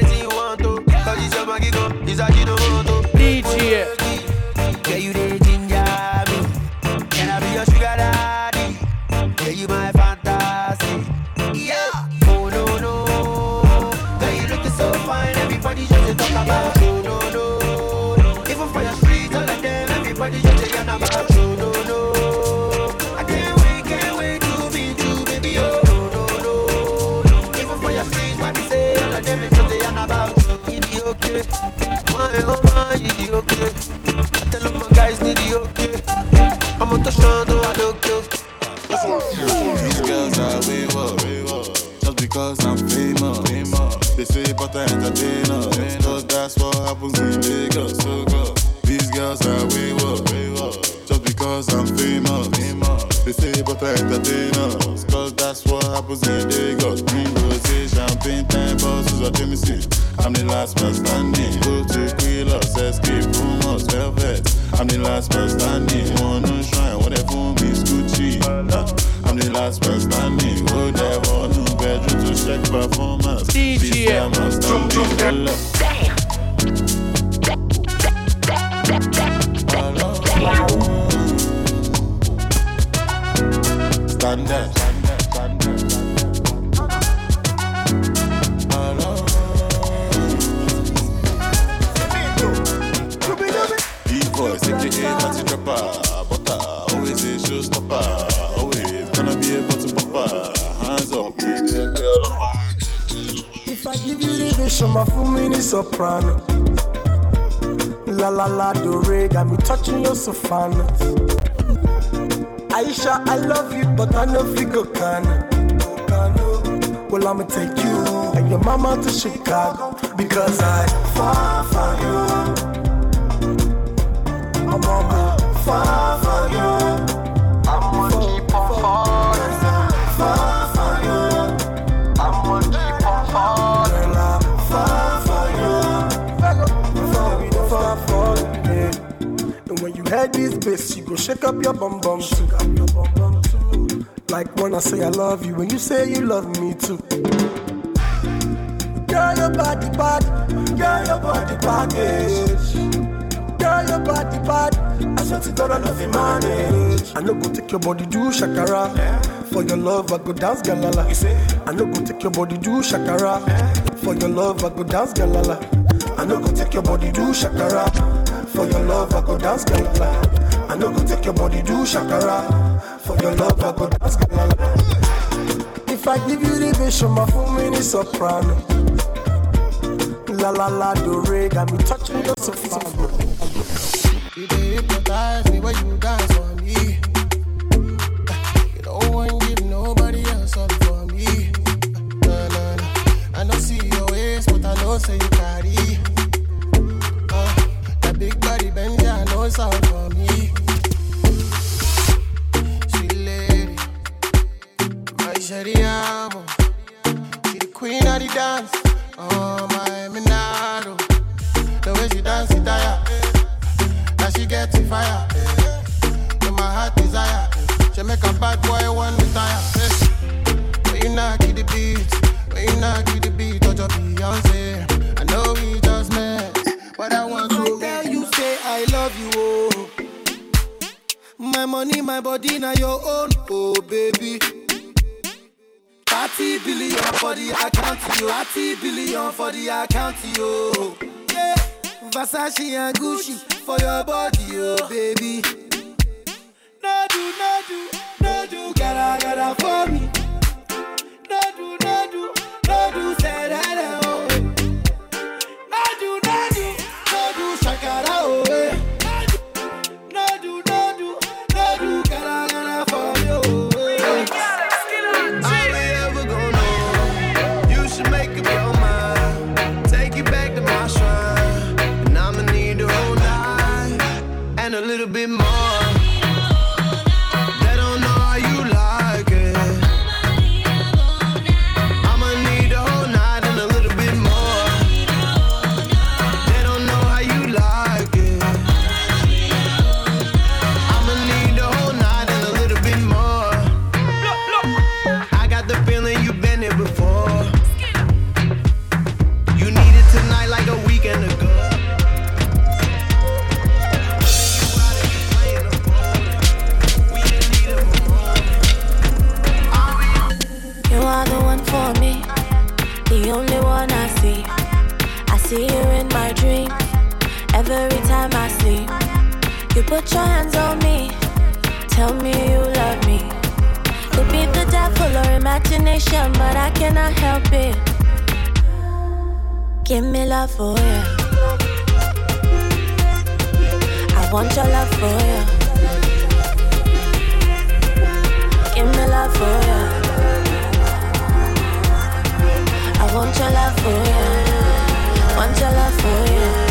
Santa Entertainer. Cause that's what happens in Lagos. These girls are way up. Just because I'm famous. They say, but I entertain. fan. Aisha, I love you, but I know you go can. Well, I'ma take you and your mama to Chicago because I fall. love you when you say you love me too. Girl, your body bad. Girl, your body package. Girl, your body bad. I swear to God, I love you, manage. I know go take your body do shakara. Yeah. For your love, I go dance galala. You say? I know go take your body do shakara. Yeah. For your love, I go dance galala. I know go take your body do shakara. For your love, I go dance galala. I know go take your body do shakara. For your love, I go dance galala. If I give you the vision, my full mini soprano. La la la, do re, got me touching your so Shariamo. She the queen of the dance. Oh my menado. The way she dance it tire. Now she gets it fire. To my heart desire. She make a bad boy one desire. When you knock the beat, when you knock the beat, touch your Beyonce. I know we just met, but I want to tell you, say I love you. Oh. My money, my body, now your own, oh baby. Thirty billion for the account, yo. Thirty billion for the account, yo. Yeah. Versace and Gucci for your body, yo, baby. No do, no do, no do, gotta, gotta for me. No do, no do, no do, say that. Put your hands on me, tell me you love me. Could be the devil or imagination, but I cannot help it. Give me love for you. I want your love for you. Give me love for you. I want your love for you. Want your love for you.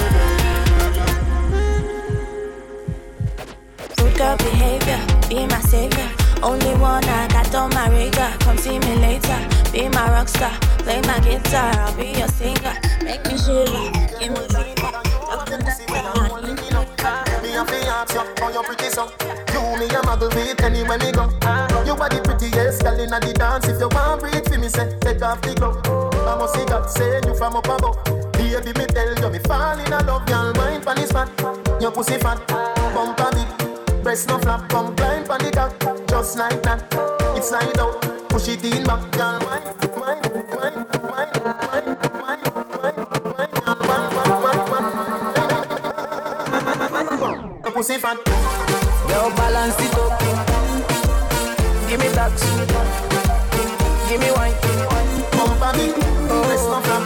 Girl behavior, be my savior. Only one I got on my radar. Come see me later. Be my rock star, play my guitar. I'll be your singer. Make me shiver, give me fever. Me a fi you how you pretty so You me a muggle with anywhere me go You are the prettiest girl inna the dance If you want breathe for me say take off the glove I must see God send you from up above Baby me tell you me fall in love Y'all wine pon this fat Your pussy fat Bumper big Breast no flap Come climb pon the cock Just like that It's slide out Push it in back Y'all wine Wine Wine Wine Wine Wine Wine Wine Y'all wine Wine Wine Wine pussy fat Yo, balance it up. Give me that. Give me wine. Bumper me, press no flap.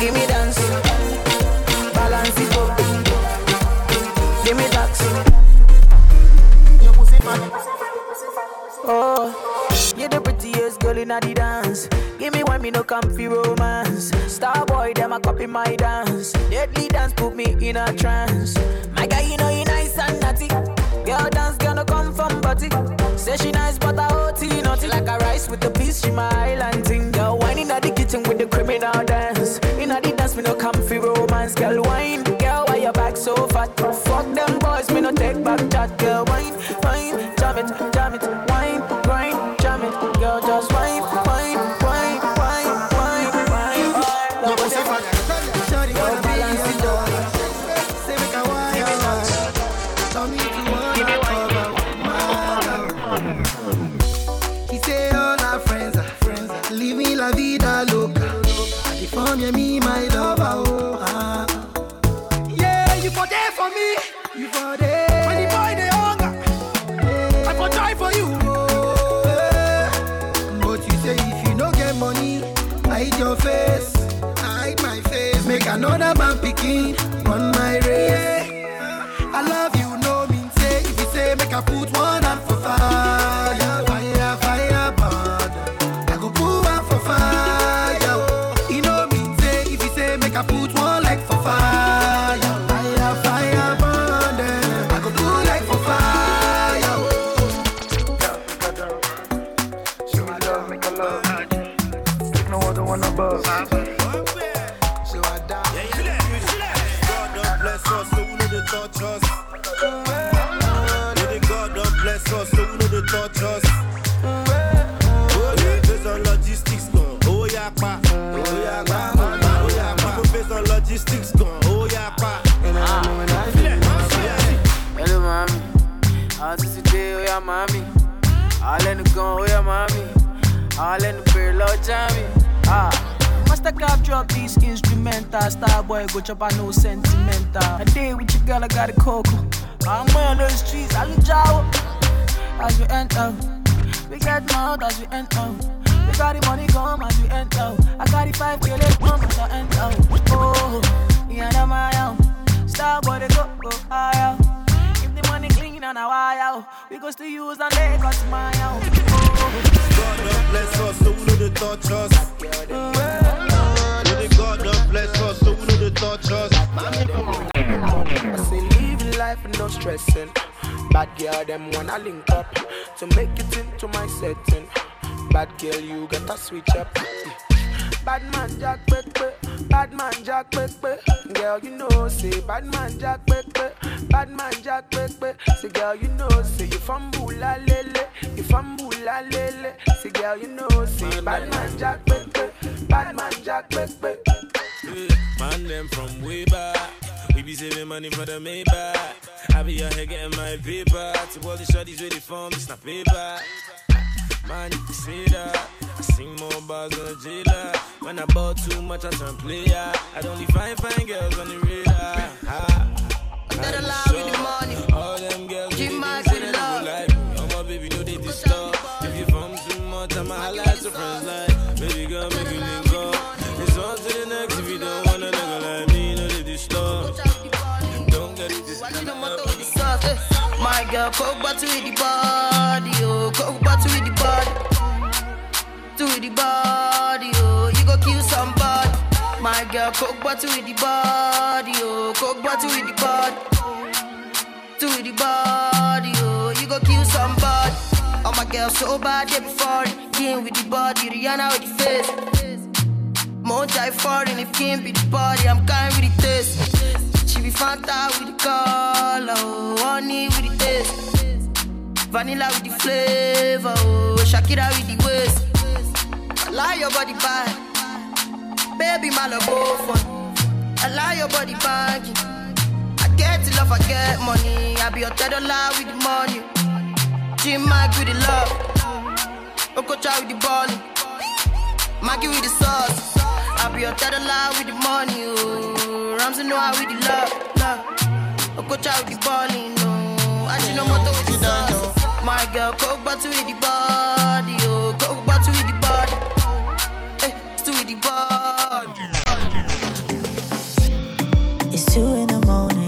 Give me dance. No comfy romance. Star boy, them a copy my 8 switch up. Bad man Jack Pepe, bad man Jack. Girl, you know, say bad man Jack bars a jailer. When I bought too much, I turn player. I don't need fine, fine girls on the radar. Ha. That allow with the money. All them girls, Give my good love. like. All my baby know they disturb. If you from too much, I'ma at your friends like, baby girl, make you link up. It's on to the next if you don't want a nigga like me, know they disturb. Don't get it disturb. sauce. eh. My girl, coke bottle with the body, oh, coke bottle with the body, to with the body, oh, you go kill somebody. My girl, coke bottle with the body, oh, coke bottle with the body, to with the body, oh, you go kill somebody. Oh my girl, so bad, they before it. King with the body, Rihanna with the face. More die foreign if king be the body, I'm kind with the taste. She be Fanta with the color, oh, honey with the taste. Vanilla with the flavor, oh, Shakira with the waist. Lie your body bad, baby my love. I lie your body baggy. I get love, I get money. I be your Otedola with the money. Jim Iyke with the love, Okocha with the ball. Maggie with the sauce. I be your Otedola with the money. Oh, Ramsey Nouah with the love. Okocha with the balling, no. I should know motor with the sauce. My girl, coke bottle with the body, morning.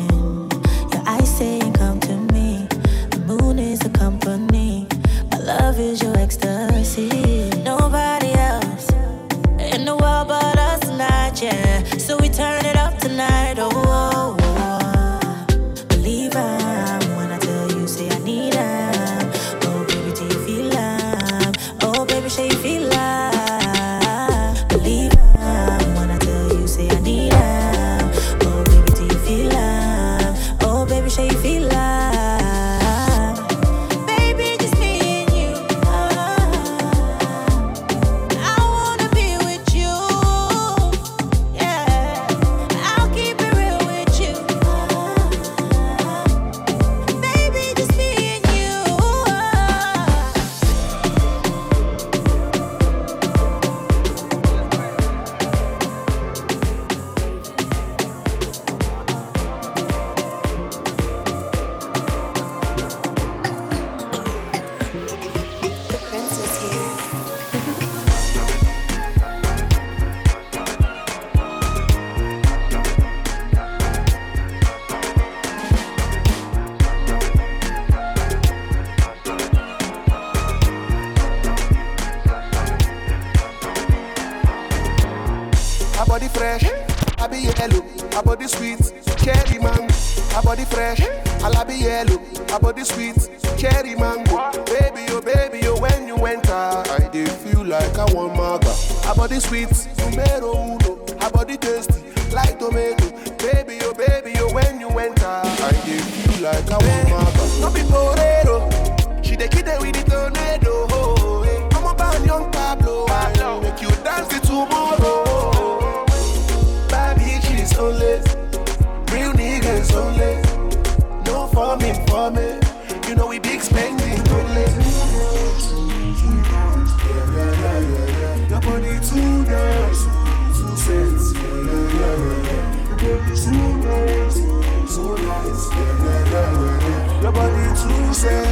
say.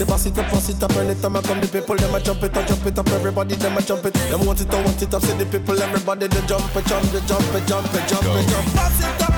They pass it up, pass it up, anytime I come, the people, them a jump it up, jump it up, everybody, them a jump it. Them want it up, want it up, see the people, everybody, they jump it, jump it, jump it, jump it, jump it, jump it, jump it. Pass it up.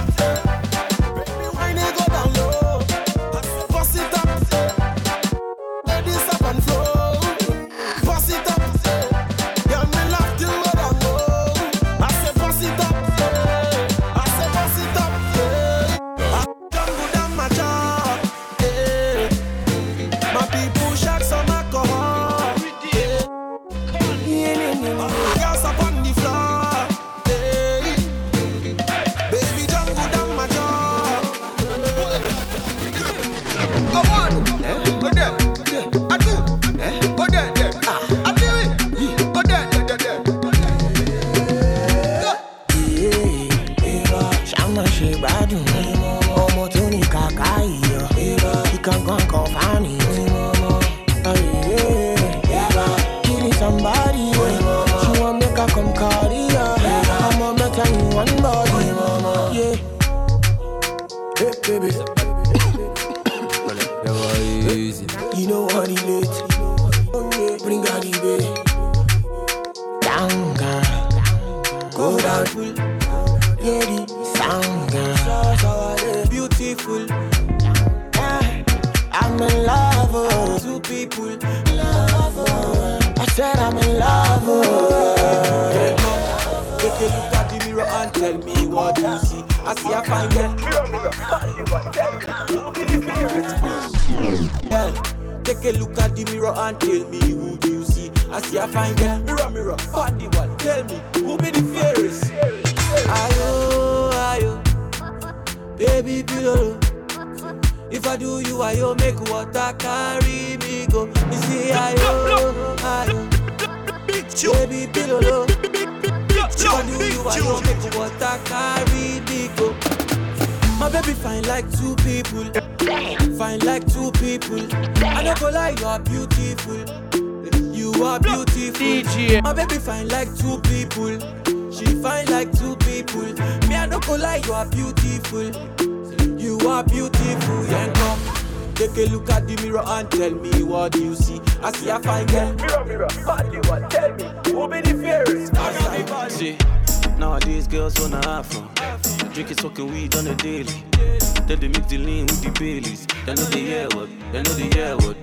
feelings. They know the year what, they know the year what.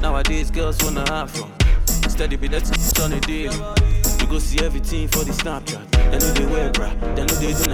Nowadays, girls wanna have fun. Steady be that on the deal. You go see everything for the Snapchat. They know they wear bra, they know they do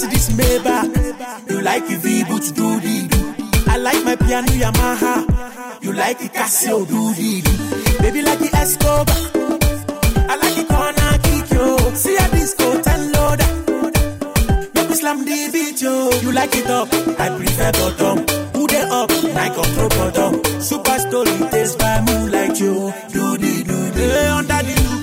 Mercedes Maybach. You like the V do the do. I like my piano Yamaha. You like the Casio do the. Baby, like the Escobar. I like the corner kick yo. See a disco ten loader. Make me slam the beat yo. You like it up? I prefer bottom. Who they up? I control bottom. Super story taste by moonlight yo. Do the. Under the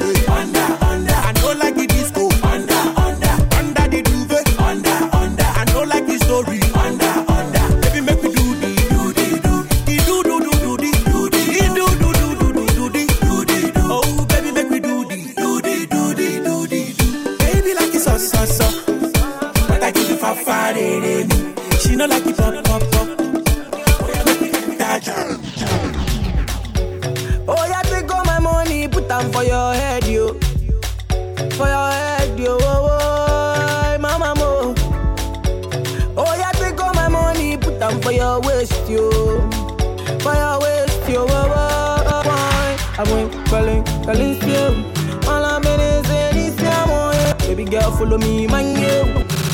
you. All oh, yeah. Baby girl, follow me, man, yo.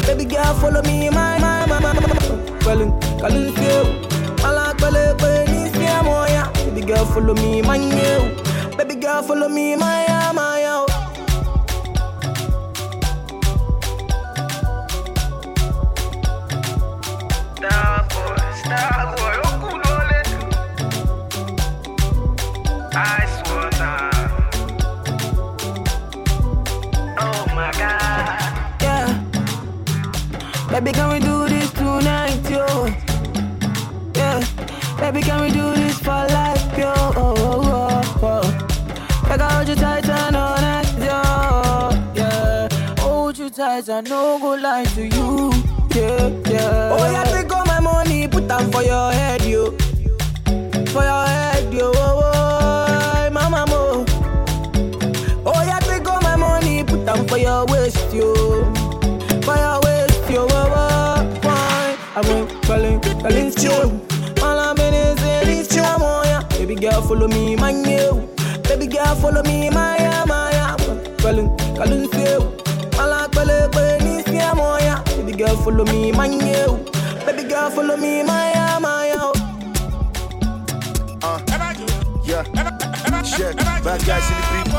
Baby girl, follow me, my, my, my, my, my. Calling, you. All. Oh, Baby girl, follow me, my, yo. Baby girl, follow me, my, my, Hold you tight and no go lie to you. Yeah, yeah. Oh, yeah, take all my money, put them for your head, yo. For your head, yo. Oh, oh, mama, mo. Oh, yeah, take all my money, put them for your waist, yo. For your waist, yo. Oh, oh, why? I went calling, calling, you. All I'm in is in this jam, yeah. Baby girl, follow me, my new. Baby girl, follow me, my, yeah, my, yeah. Calling, calling, you. Girl, follow me, my new. Baby girl, follow me, my, yeah, my, yeah. Uh, yeah. Check. Bad guys in the beat.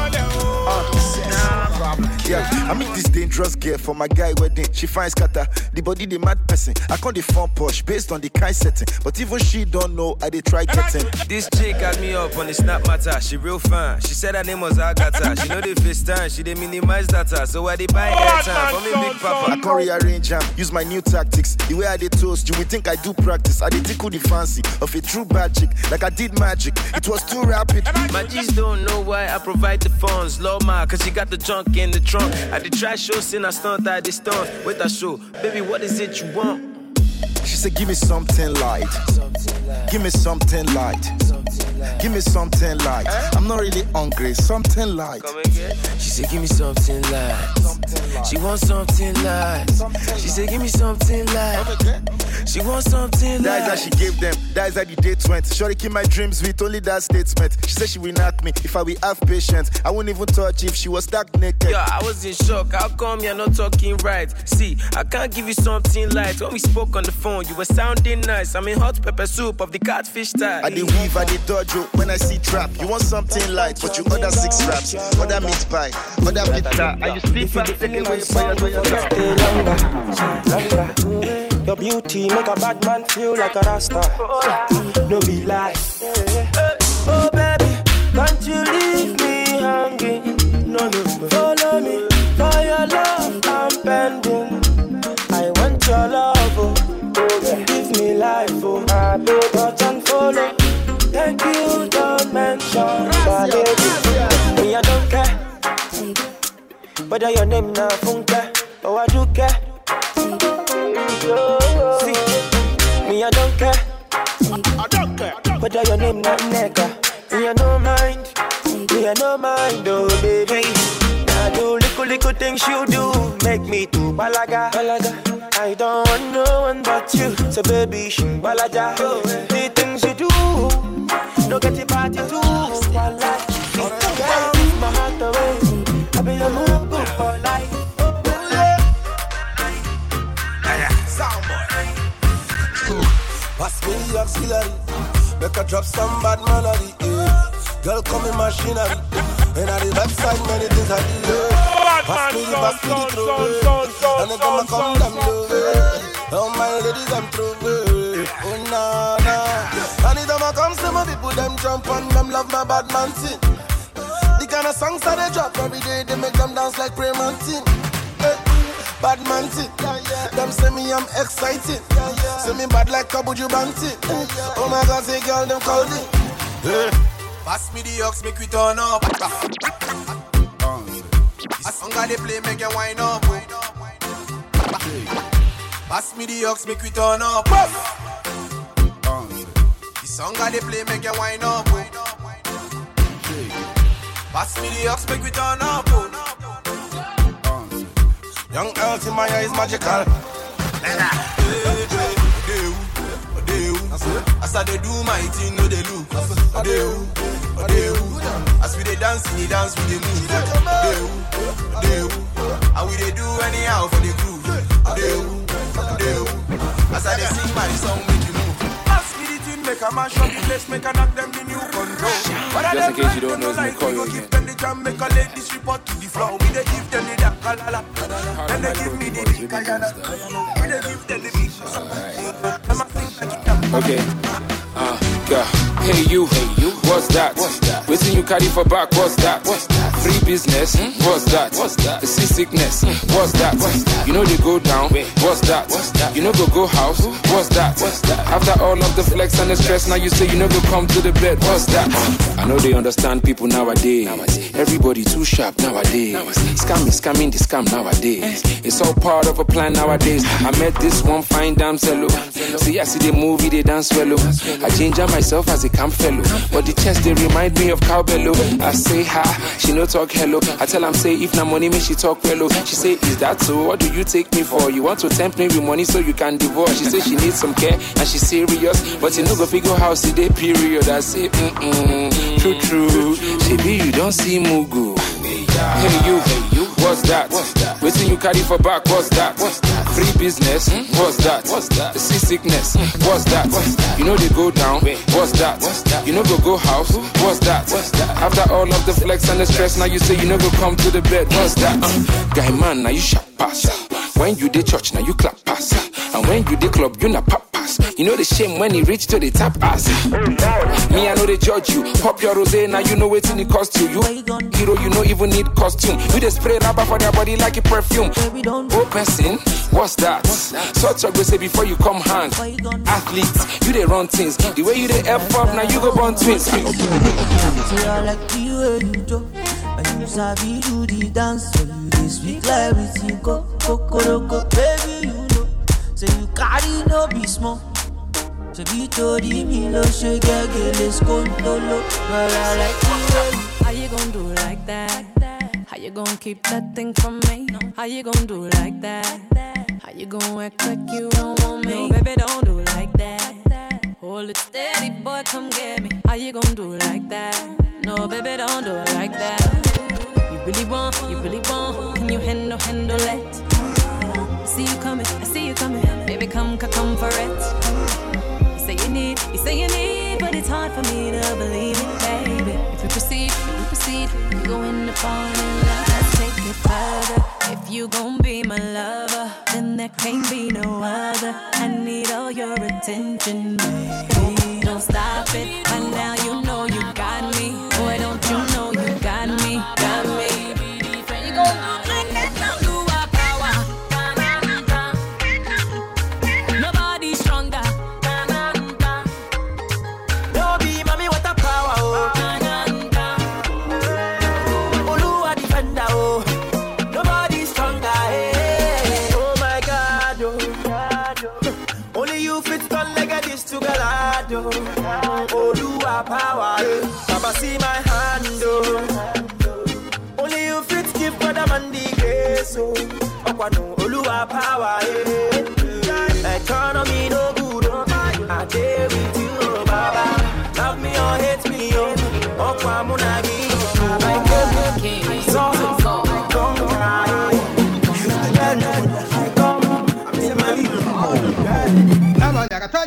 Uh, problem. Yeah, I meet this dangerous girl for my guy wedding. She finds scatter. The body the mad person. I call the phone push based on the kind setting. But even she don't know I they try getting. This chick had me up on the snap matter. She real fine. She said her name was Agatha. She know the FaceTime. She uh, they minimize data. So I they buy airtime for me big papa. I can rearrange them, use my new tactics. The way I did toast, you would think I do practice. I did tickle the fancy of a true bad chick, like I did magic. It was too rapid. My G's don't know why I provide the funds. Low ma, cause she got the junk in the trunk. I did try show, sin I stunt, I did stunt. Wait, I show. Baby, what is it you want? She said, Give me something light. Give me something light. Give me something light. I'm not really hungry. Something light. She said, Give me something light. She wants something light. She said, Give me something light. She wants something That is light. how she gave them. That is how the date went. Shorty keep my dreams with only that statement. She said she will knock me if I will have patience. I wouldn't even touch if she was stuck naked. Yeah, I was in shock. How come you're not talking right? See, I can't give you something light. When we spoke on the phone, you were sounding nice. I'm in hot pepper soup of the catfish type. I did weave, I did dodge you when I see trap. You want something light, but you order six wraps, order meat pie, order pizza. Are you sleep fast, take away fire, fire, fire. Your beauty make a bad man feel like a rasta. No be lie. Oh baby, can't you leave me hanging? No, no, no. Follow me for your love. I'm bending. I want your love. Oh, give me life. Oh, Thank you, don't mention my lady. Me, I don't care. Whether your name na Funke or I do care. See, me, I don't care. I don't care. Whether your name na Nega. Me, I no mind. Me, I no mind, oh baby. I do little, little things you do. Make me do balaga. balaga. I don't want no one but you. So baby, shing balaja. The things you do. No get your party too. Wala. Girl, give my heart away. I be your moon book for life. Pass me the auxiliary. Make her drop some bad melody. Yeah. Girl, come in machinery. And at the website, many things I do. Yeah. Pass me the, pass me the throw. And they gonna come down low. yeah. All my ladies, I'm through. yeah. Oh, nah, nah. See my people, them jump on them, love my bad man sing. The kind of songs that they drop every day, they make them dance like prayer man sing. Eh, Bad man sing. Them say me I'm excited. Say me bad like Kabuju Banti. Oh my God, say girl, them call me. Eh. Pass me the ox, make we turn up. A song they play, make you wind up. Pass me the ox, make we turn up. The song that they play, make you wind up. Pass me the ox, make we turn up. Young Earth in my eyes magical. As I they do my thing, no they look. Odeu, odeu. As we they dance, we dance, we they move. Odeu, odeu. And we they do anyhow for the groove. Odeu, odeu. As I they sing my song, make a mash up the place, make a knock them the new control. But I Just in case you don't know, it's go again. give them the jam, make a ladies report to the floor. We they give them the da la la la. They give me the big kayana. We they give them the big. Okay. Uh, yeah. Hey you, hey you. What's that? What's that? You carry for back. What's that? What's that? Free business. What's that? What's that? See sickness. What's that? What's that? You know they go down. What's that? What's that? You know go go house. What's that? What's that? After all of the flex and the stress, now you say you know go come to the bed. What's that? I know they understand people nowadays. Everybody too sharp nowadays. Scamming, scamming the scam nowadays. It's all part of a plan nowadays. I met this one fine damsel. oh. See, I see the movie, they dance well. oh. I ginger myself as a camp fellow. But the chest, they remind me of cowbell. oh. I say hi, she no talk hello. I tell am say if na money, me she talk well. oh. She say, is that so? What do you take me for? You want to tempt me with money so you can divorce? She say she needs some care and she serious. But you no go figure how see day period. I say, mm mm, true true. She be you don't see Mugu. Hey you, hey you. What's that? What's that? You carry for back. What's that? What's that? Free business. What's that? What's that? See sickness. What's that? What's that? You know they go down. What's that? What's that? You know go go house. What's that? What's that? After all of the flex and the stress, now you say you go come to the bed. What's that? Uh, guy man, now you sharp pass. When you did church, now you clap pass. And when you did club, you na pop pass. You know the shame when he reach to the tap ass. Me, I know they judge you. Pop your rose, now you know what's in the costume. you. Hero, you know even need costume. You they spray rubber for their body like a perfume. Oh, person, what's that? Such a say before you come hang. Athletes, you they run things. The way you they F up, now you go born twins. Say I like the way you do And you sabi do the dance So you dey speak like everything go Kokoroko Baby you know Say you carry no be small Say be torí mi ló ṣe gẹ́gẹ́ lè skóńtóló Girl I like the you How you gonna do like that? How you gonna keep that thing from me? How you gonna do it like that? How you gonna act like you don't want me? No, baby, don't do it like that. Hold it steady, boy, come get me. How you gonna do like that? No, baby, don't do it like that. You really want, you really want. Can you handle, handle it? I see you coming, I see you coming. Baby, come, come, come for it. You say you need, you say you need, but it's hard for me to believe it, baby. If we proceed, if we proceed, we go in the fall in love. Further. If you gon' be my lover, then there can't be no other. I need all your attention, baby. Don't stop it. By now Oluwa power. Baba see my hand, oh. Only you fit give brother man the grace, oh. Okwano Oluwa power, eh. Economy no good, oh. I dare with you, oh, Baba. Love me or hate me, oh. Okwa munagi, oh. Baba. King,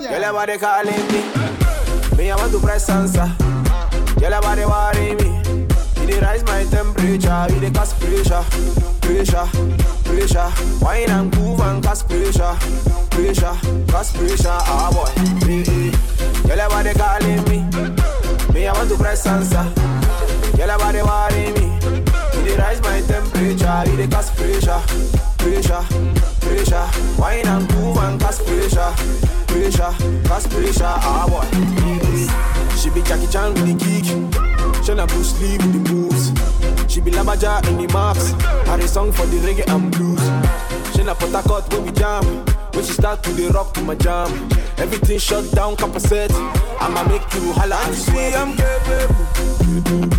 Girl, your body calling me. Me, I want to press answer. Girl, your body worry me. You dey rise my temperature, you dey cause pressure, pressure, pressure. Wine and groove and cause pressure, pressure, cause pressure. Ah boy. Girl, your body calling me. Me, I want to press answer. Girl, your body worry me. You dey rise my temperature, you dey cause pressure, pressure, pressure. Wine and groove and cause pressure, pressure, cause pressure. Ah boy. She be Jackie Chan with the kick. Shana Bruce Lee with the moves. She be Labaja in the marks. Had a song for the reggae and blues. Shana Potakot when we jam. When she start to the rock to my jam. Everything shut down, capacitate. I'ma make you holla and sweat. I'm capable.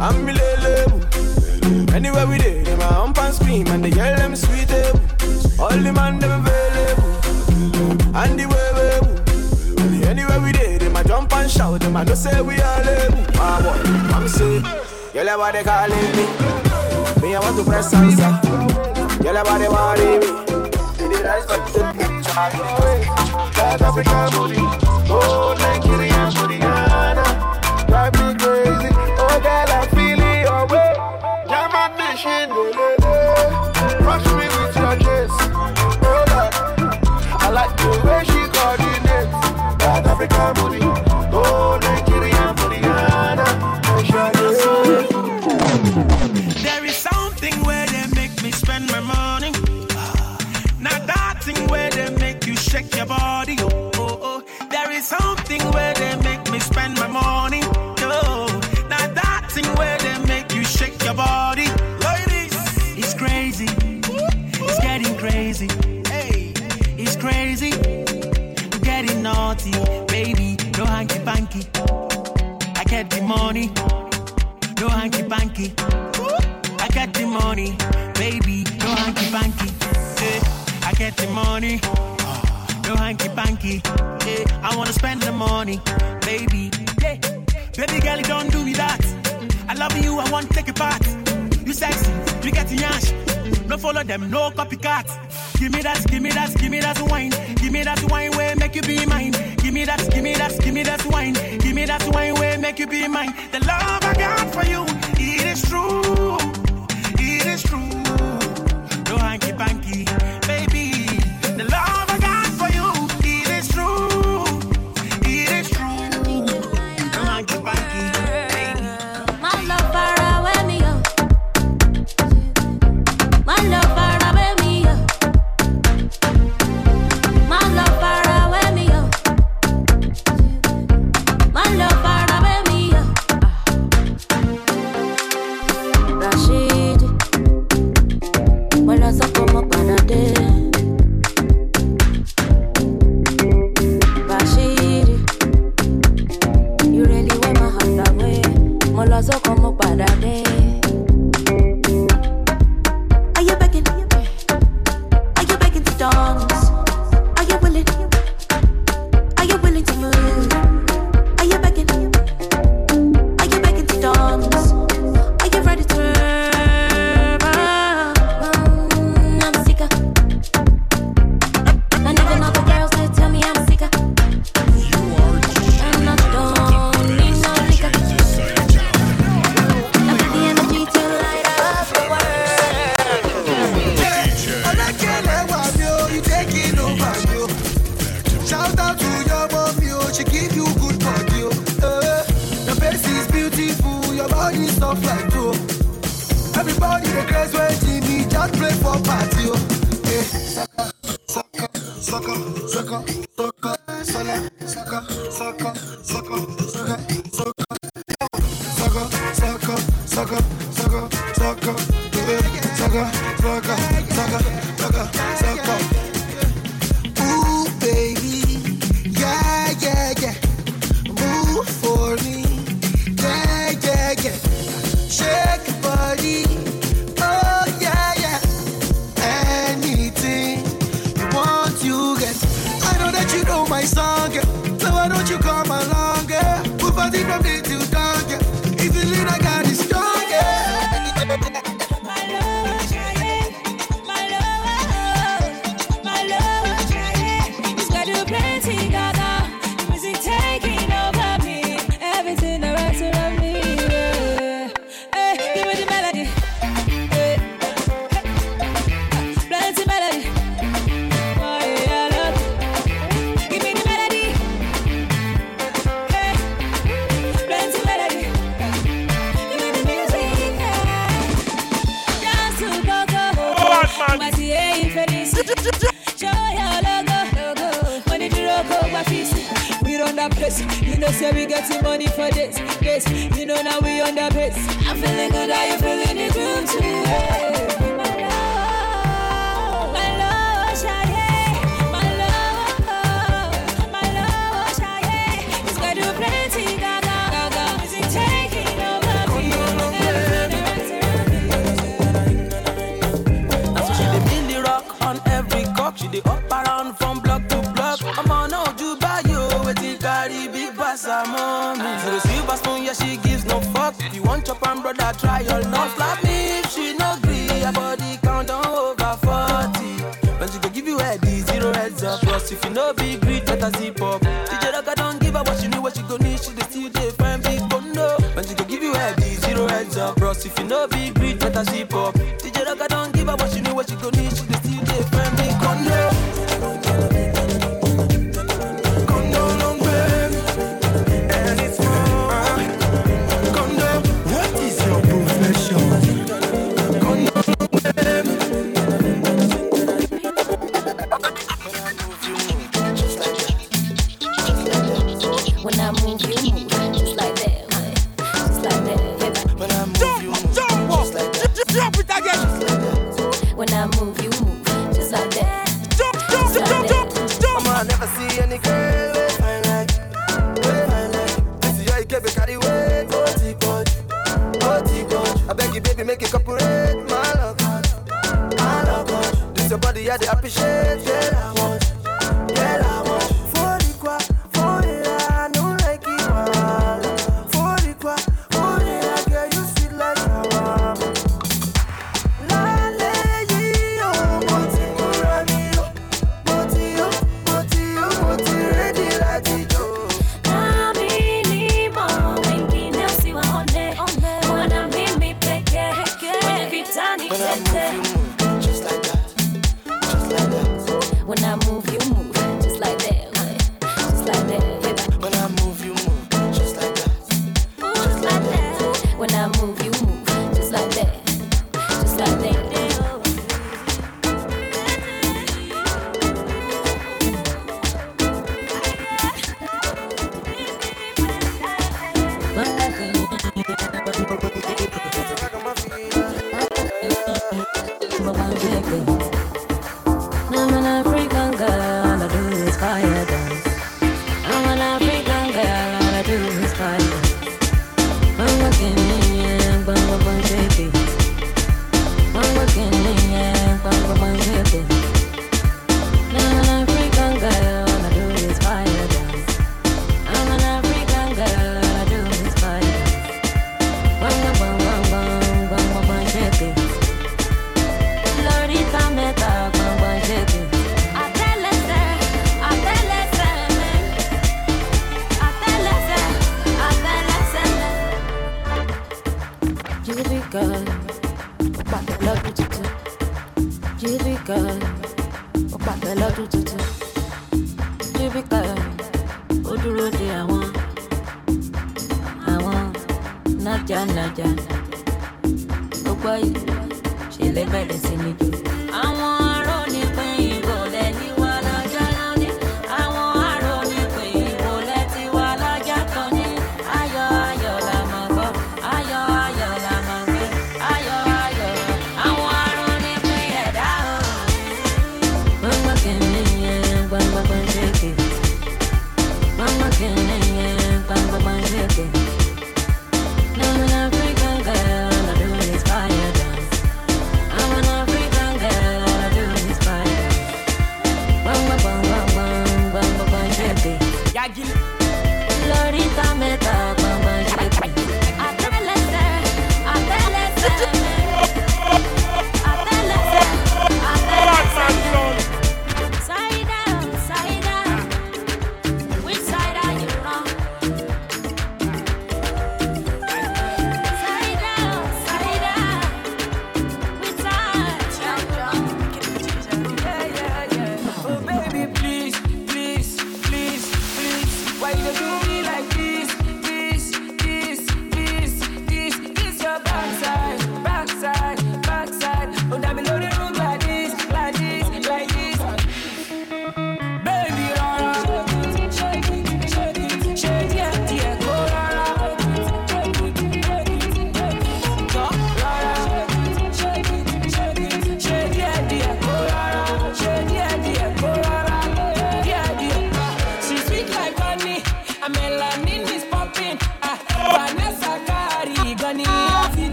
I'm milele. Anywhere we dey, them a hump and scream and they yell them sweet. All the man them available. And the way jump and shout. Them I know say we are in. Ah, what? I'm saying, you like what they calling me. Me, I want to press answer. You oh, like what they want me. That's African booty, oh the. booty. Wanna spend the money, baby. Yeah. Baby girl, don't do me that. I love you, I want to take a part. You sexy, you get the yash. No follow them, no copycat. Give me that, give me that, give me that wine. Give me that wine where make you be mine. Give me that, give me that, give me that wine. Give me that wine where make you be mine. The love I got for you, it is true. It is true. No hanky panky, I beg you, baby, make it cooperate, my love. My love, this your body, yeah, they appreciate, yeah.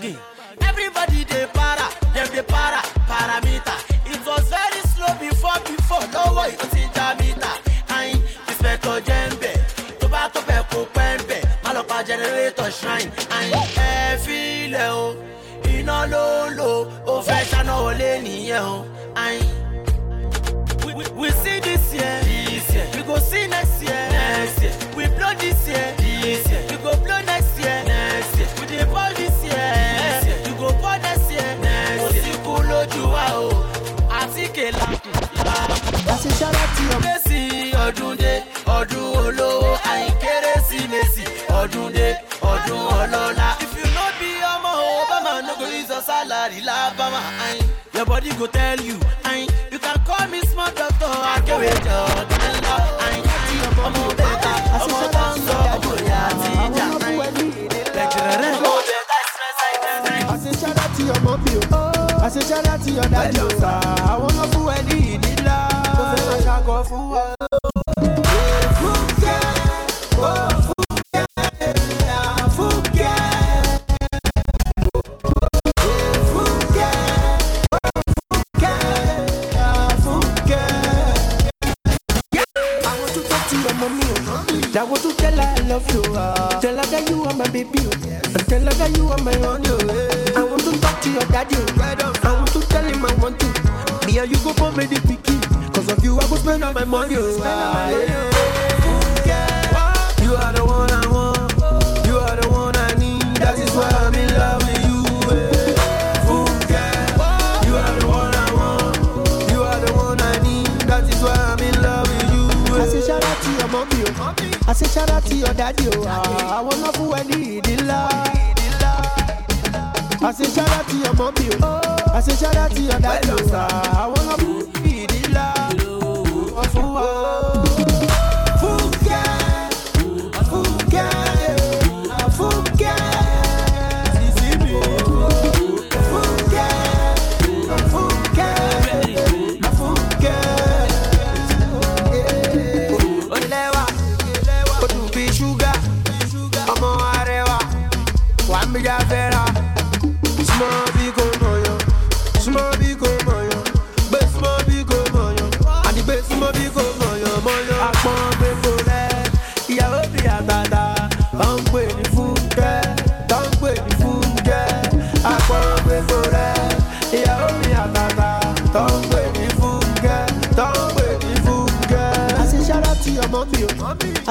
Bá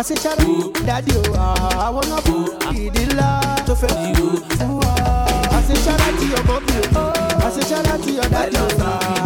I say, Charlie, daddy, oh, ah, I wanna be the love to fetch you. I say, Charlie, your mommy, oh. I say, Charlie, your daddy, oh. Ah.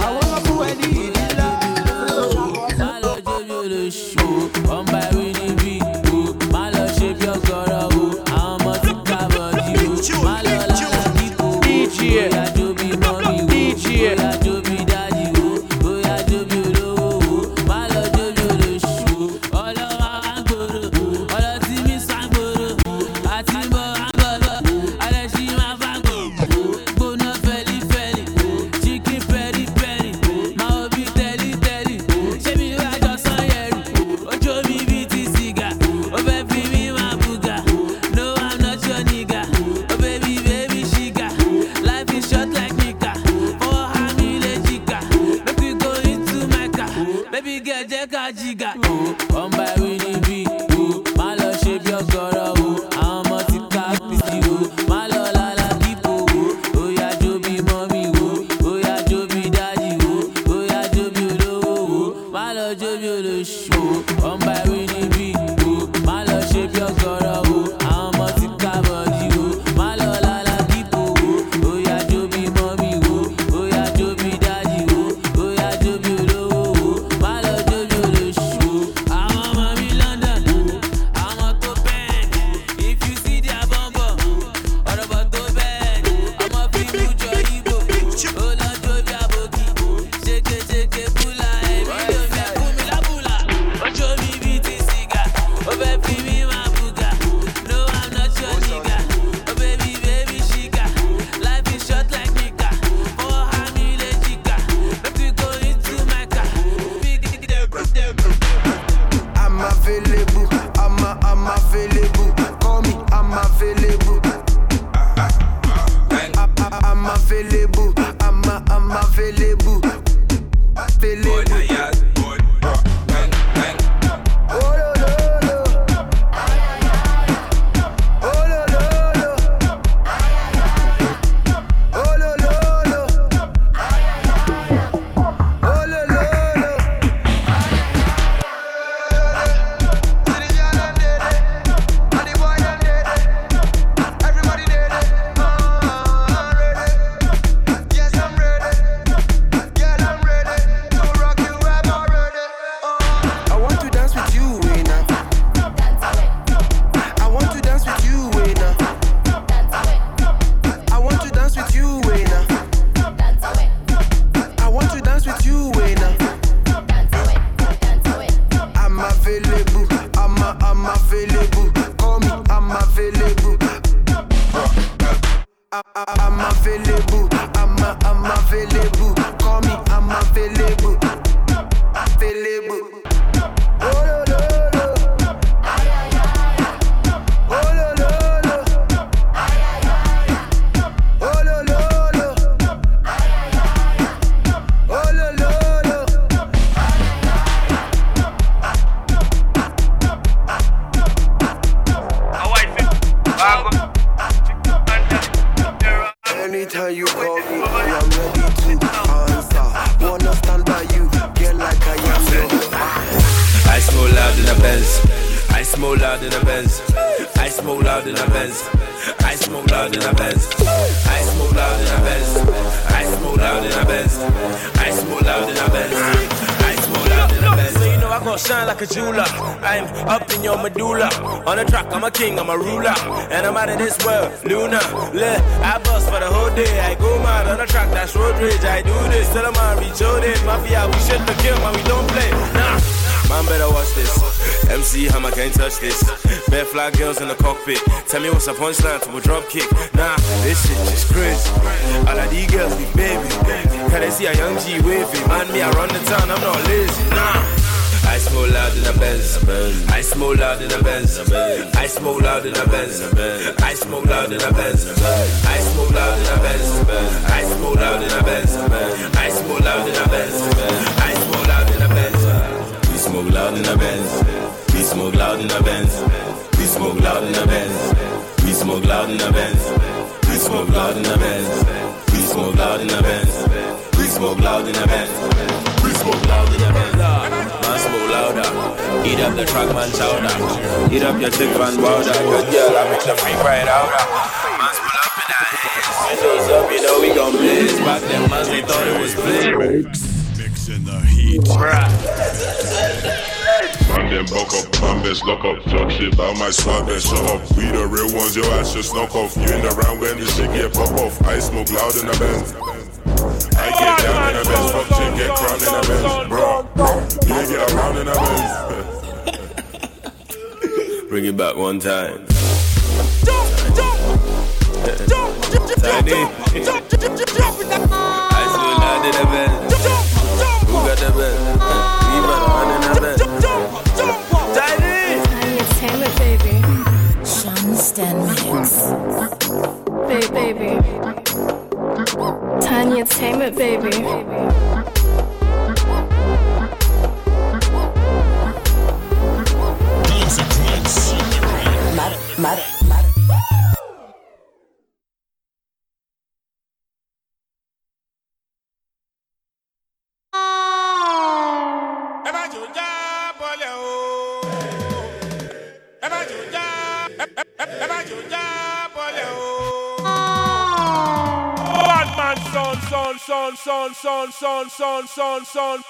available. I'm a, I'm available. Call me, I'm available. Available. In a Benz. I smoke loud in a Benz. I smoke loud in a Benz. I smoke loud in a Benz. I smoke loud in a Benz. I smoke loud in a Benz. I smoke loud in a Benz. So you know I gon' shine like a jeweler. I'm up in your medulla. On the track, I'm a king, I'm a ruler. And I'm out of this world, Luna. Look, I bust for the whole day. I go mad on the track, that's road rage. I do this till I'm on reach oh, your. Mafia, we shit the kill, man, we don't play. Nah. Man better watch this. MC Hammer can't touch this. Bare fly girls in the cockpit. Tell me what's a punchline to a drop kick. Nah, this shit just crazy. All of these girls be baby. Can they see a young G wavy? Man, me, I run the town, I'm not lazy. Nah. I smoke loud in the Benz. I smoke loud in the Benz. I smoke loud in the Benz. I smoke loud in the Benz. I smoke loud in the Benz. I smoke loud in the Benz. I smoke loud in the Benz. I smoke loud in the Benz. We smoke loud in the Benz. We smoke loud in the Benz. We smoke loud in the Benz. We smoke loud in the Benz. We smoke loud in the Benz. We smoke loud in the Benz. We smoke loud in the Benz. We smoke loud in the Benz. Man smoke louder. Eat up the truck, man chowder. Eat up your chick van powder. Good girl, I make the freak right out. Man pull up in that hands. Windows up, you know we gon' blaze. Back then, man, they thought it was play. Mixing the heat. Man, them buck up, man, best lock up. Talk shit about my swag, then shut up. We the real ones, your ass just knock off. You in the round when the shit get pop off. I smoke loud in the Benz. I get down in the Benz, fuck shit, get crowned in the Benz, bro. You get around in the Benz. Bring it back one time. Tiny. I smoke loud in the Benz. Who got the Benz? We got a man in the 10 minutes. Baby, baby. Tiny Entertainment, baby. Mad, mad. Son, son, son, son, son, son.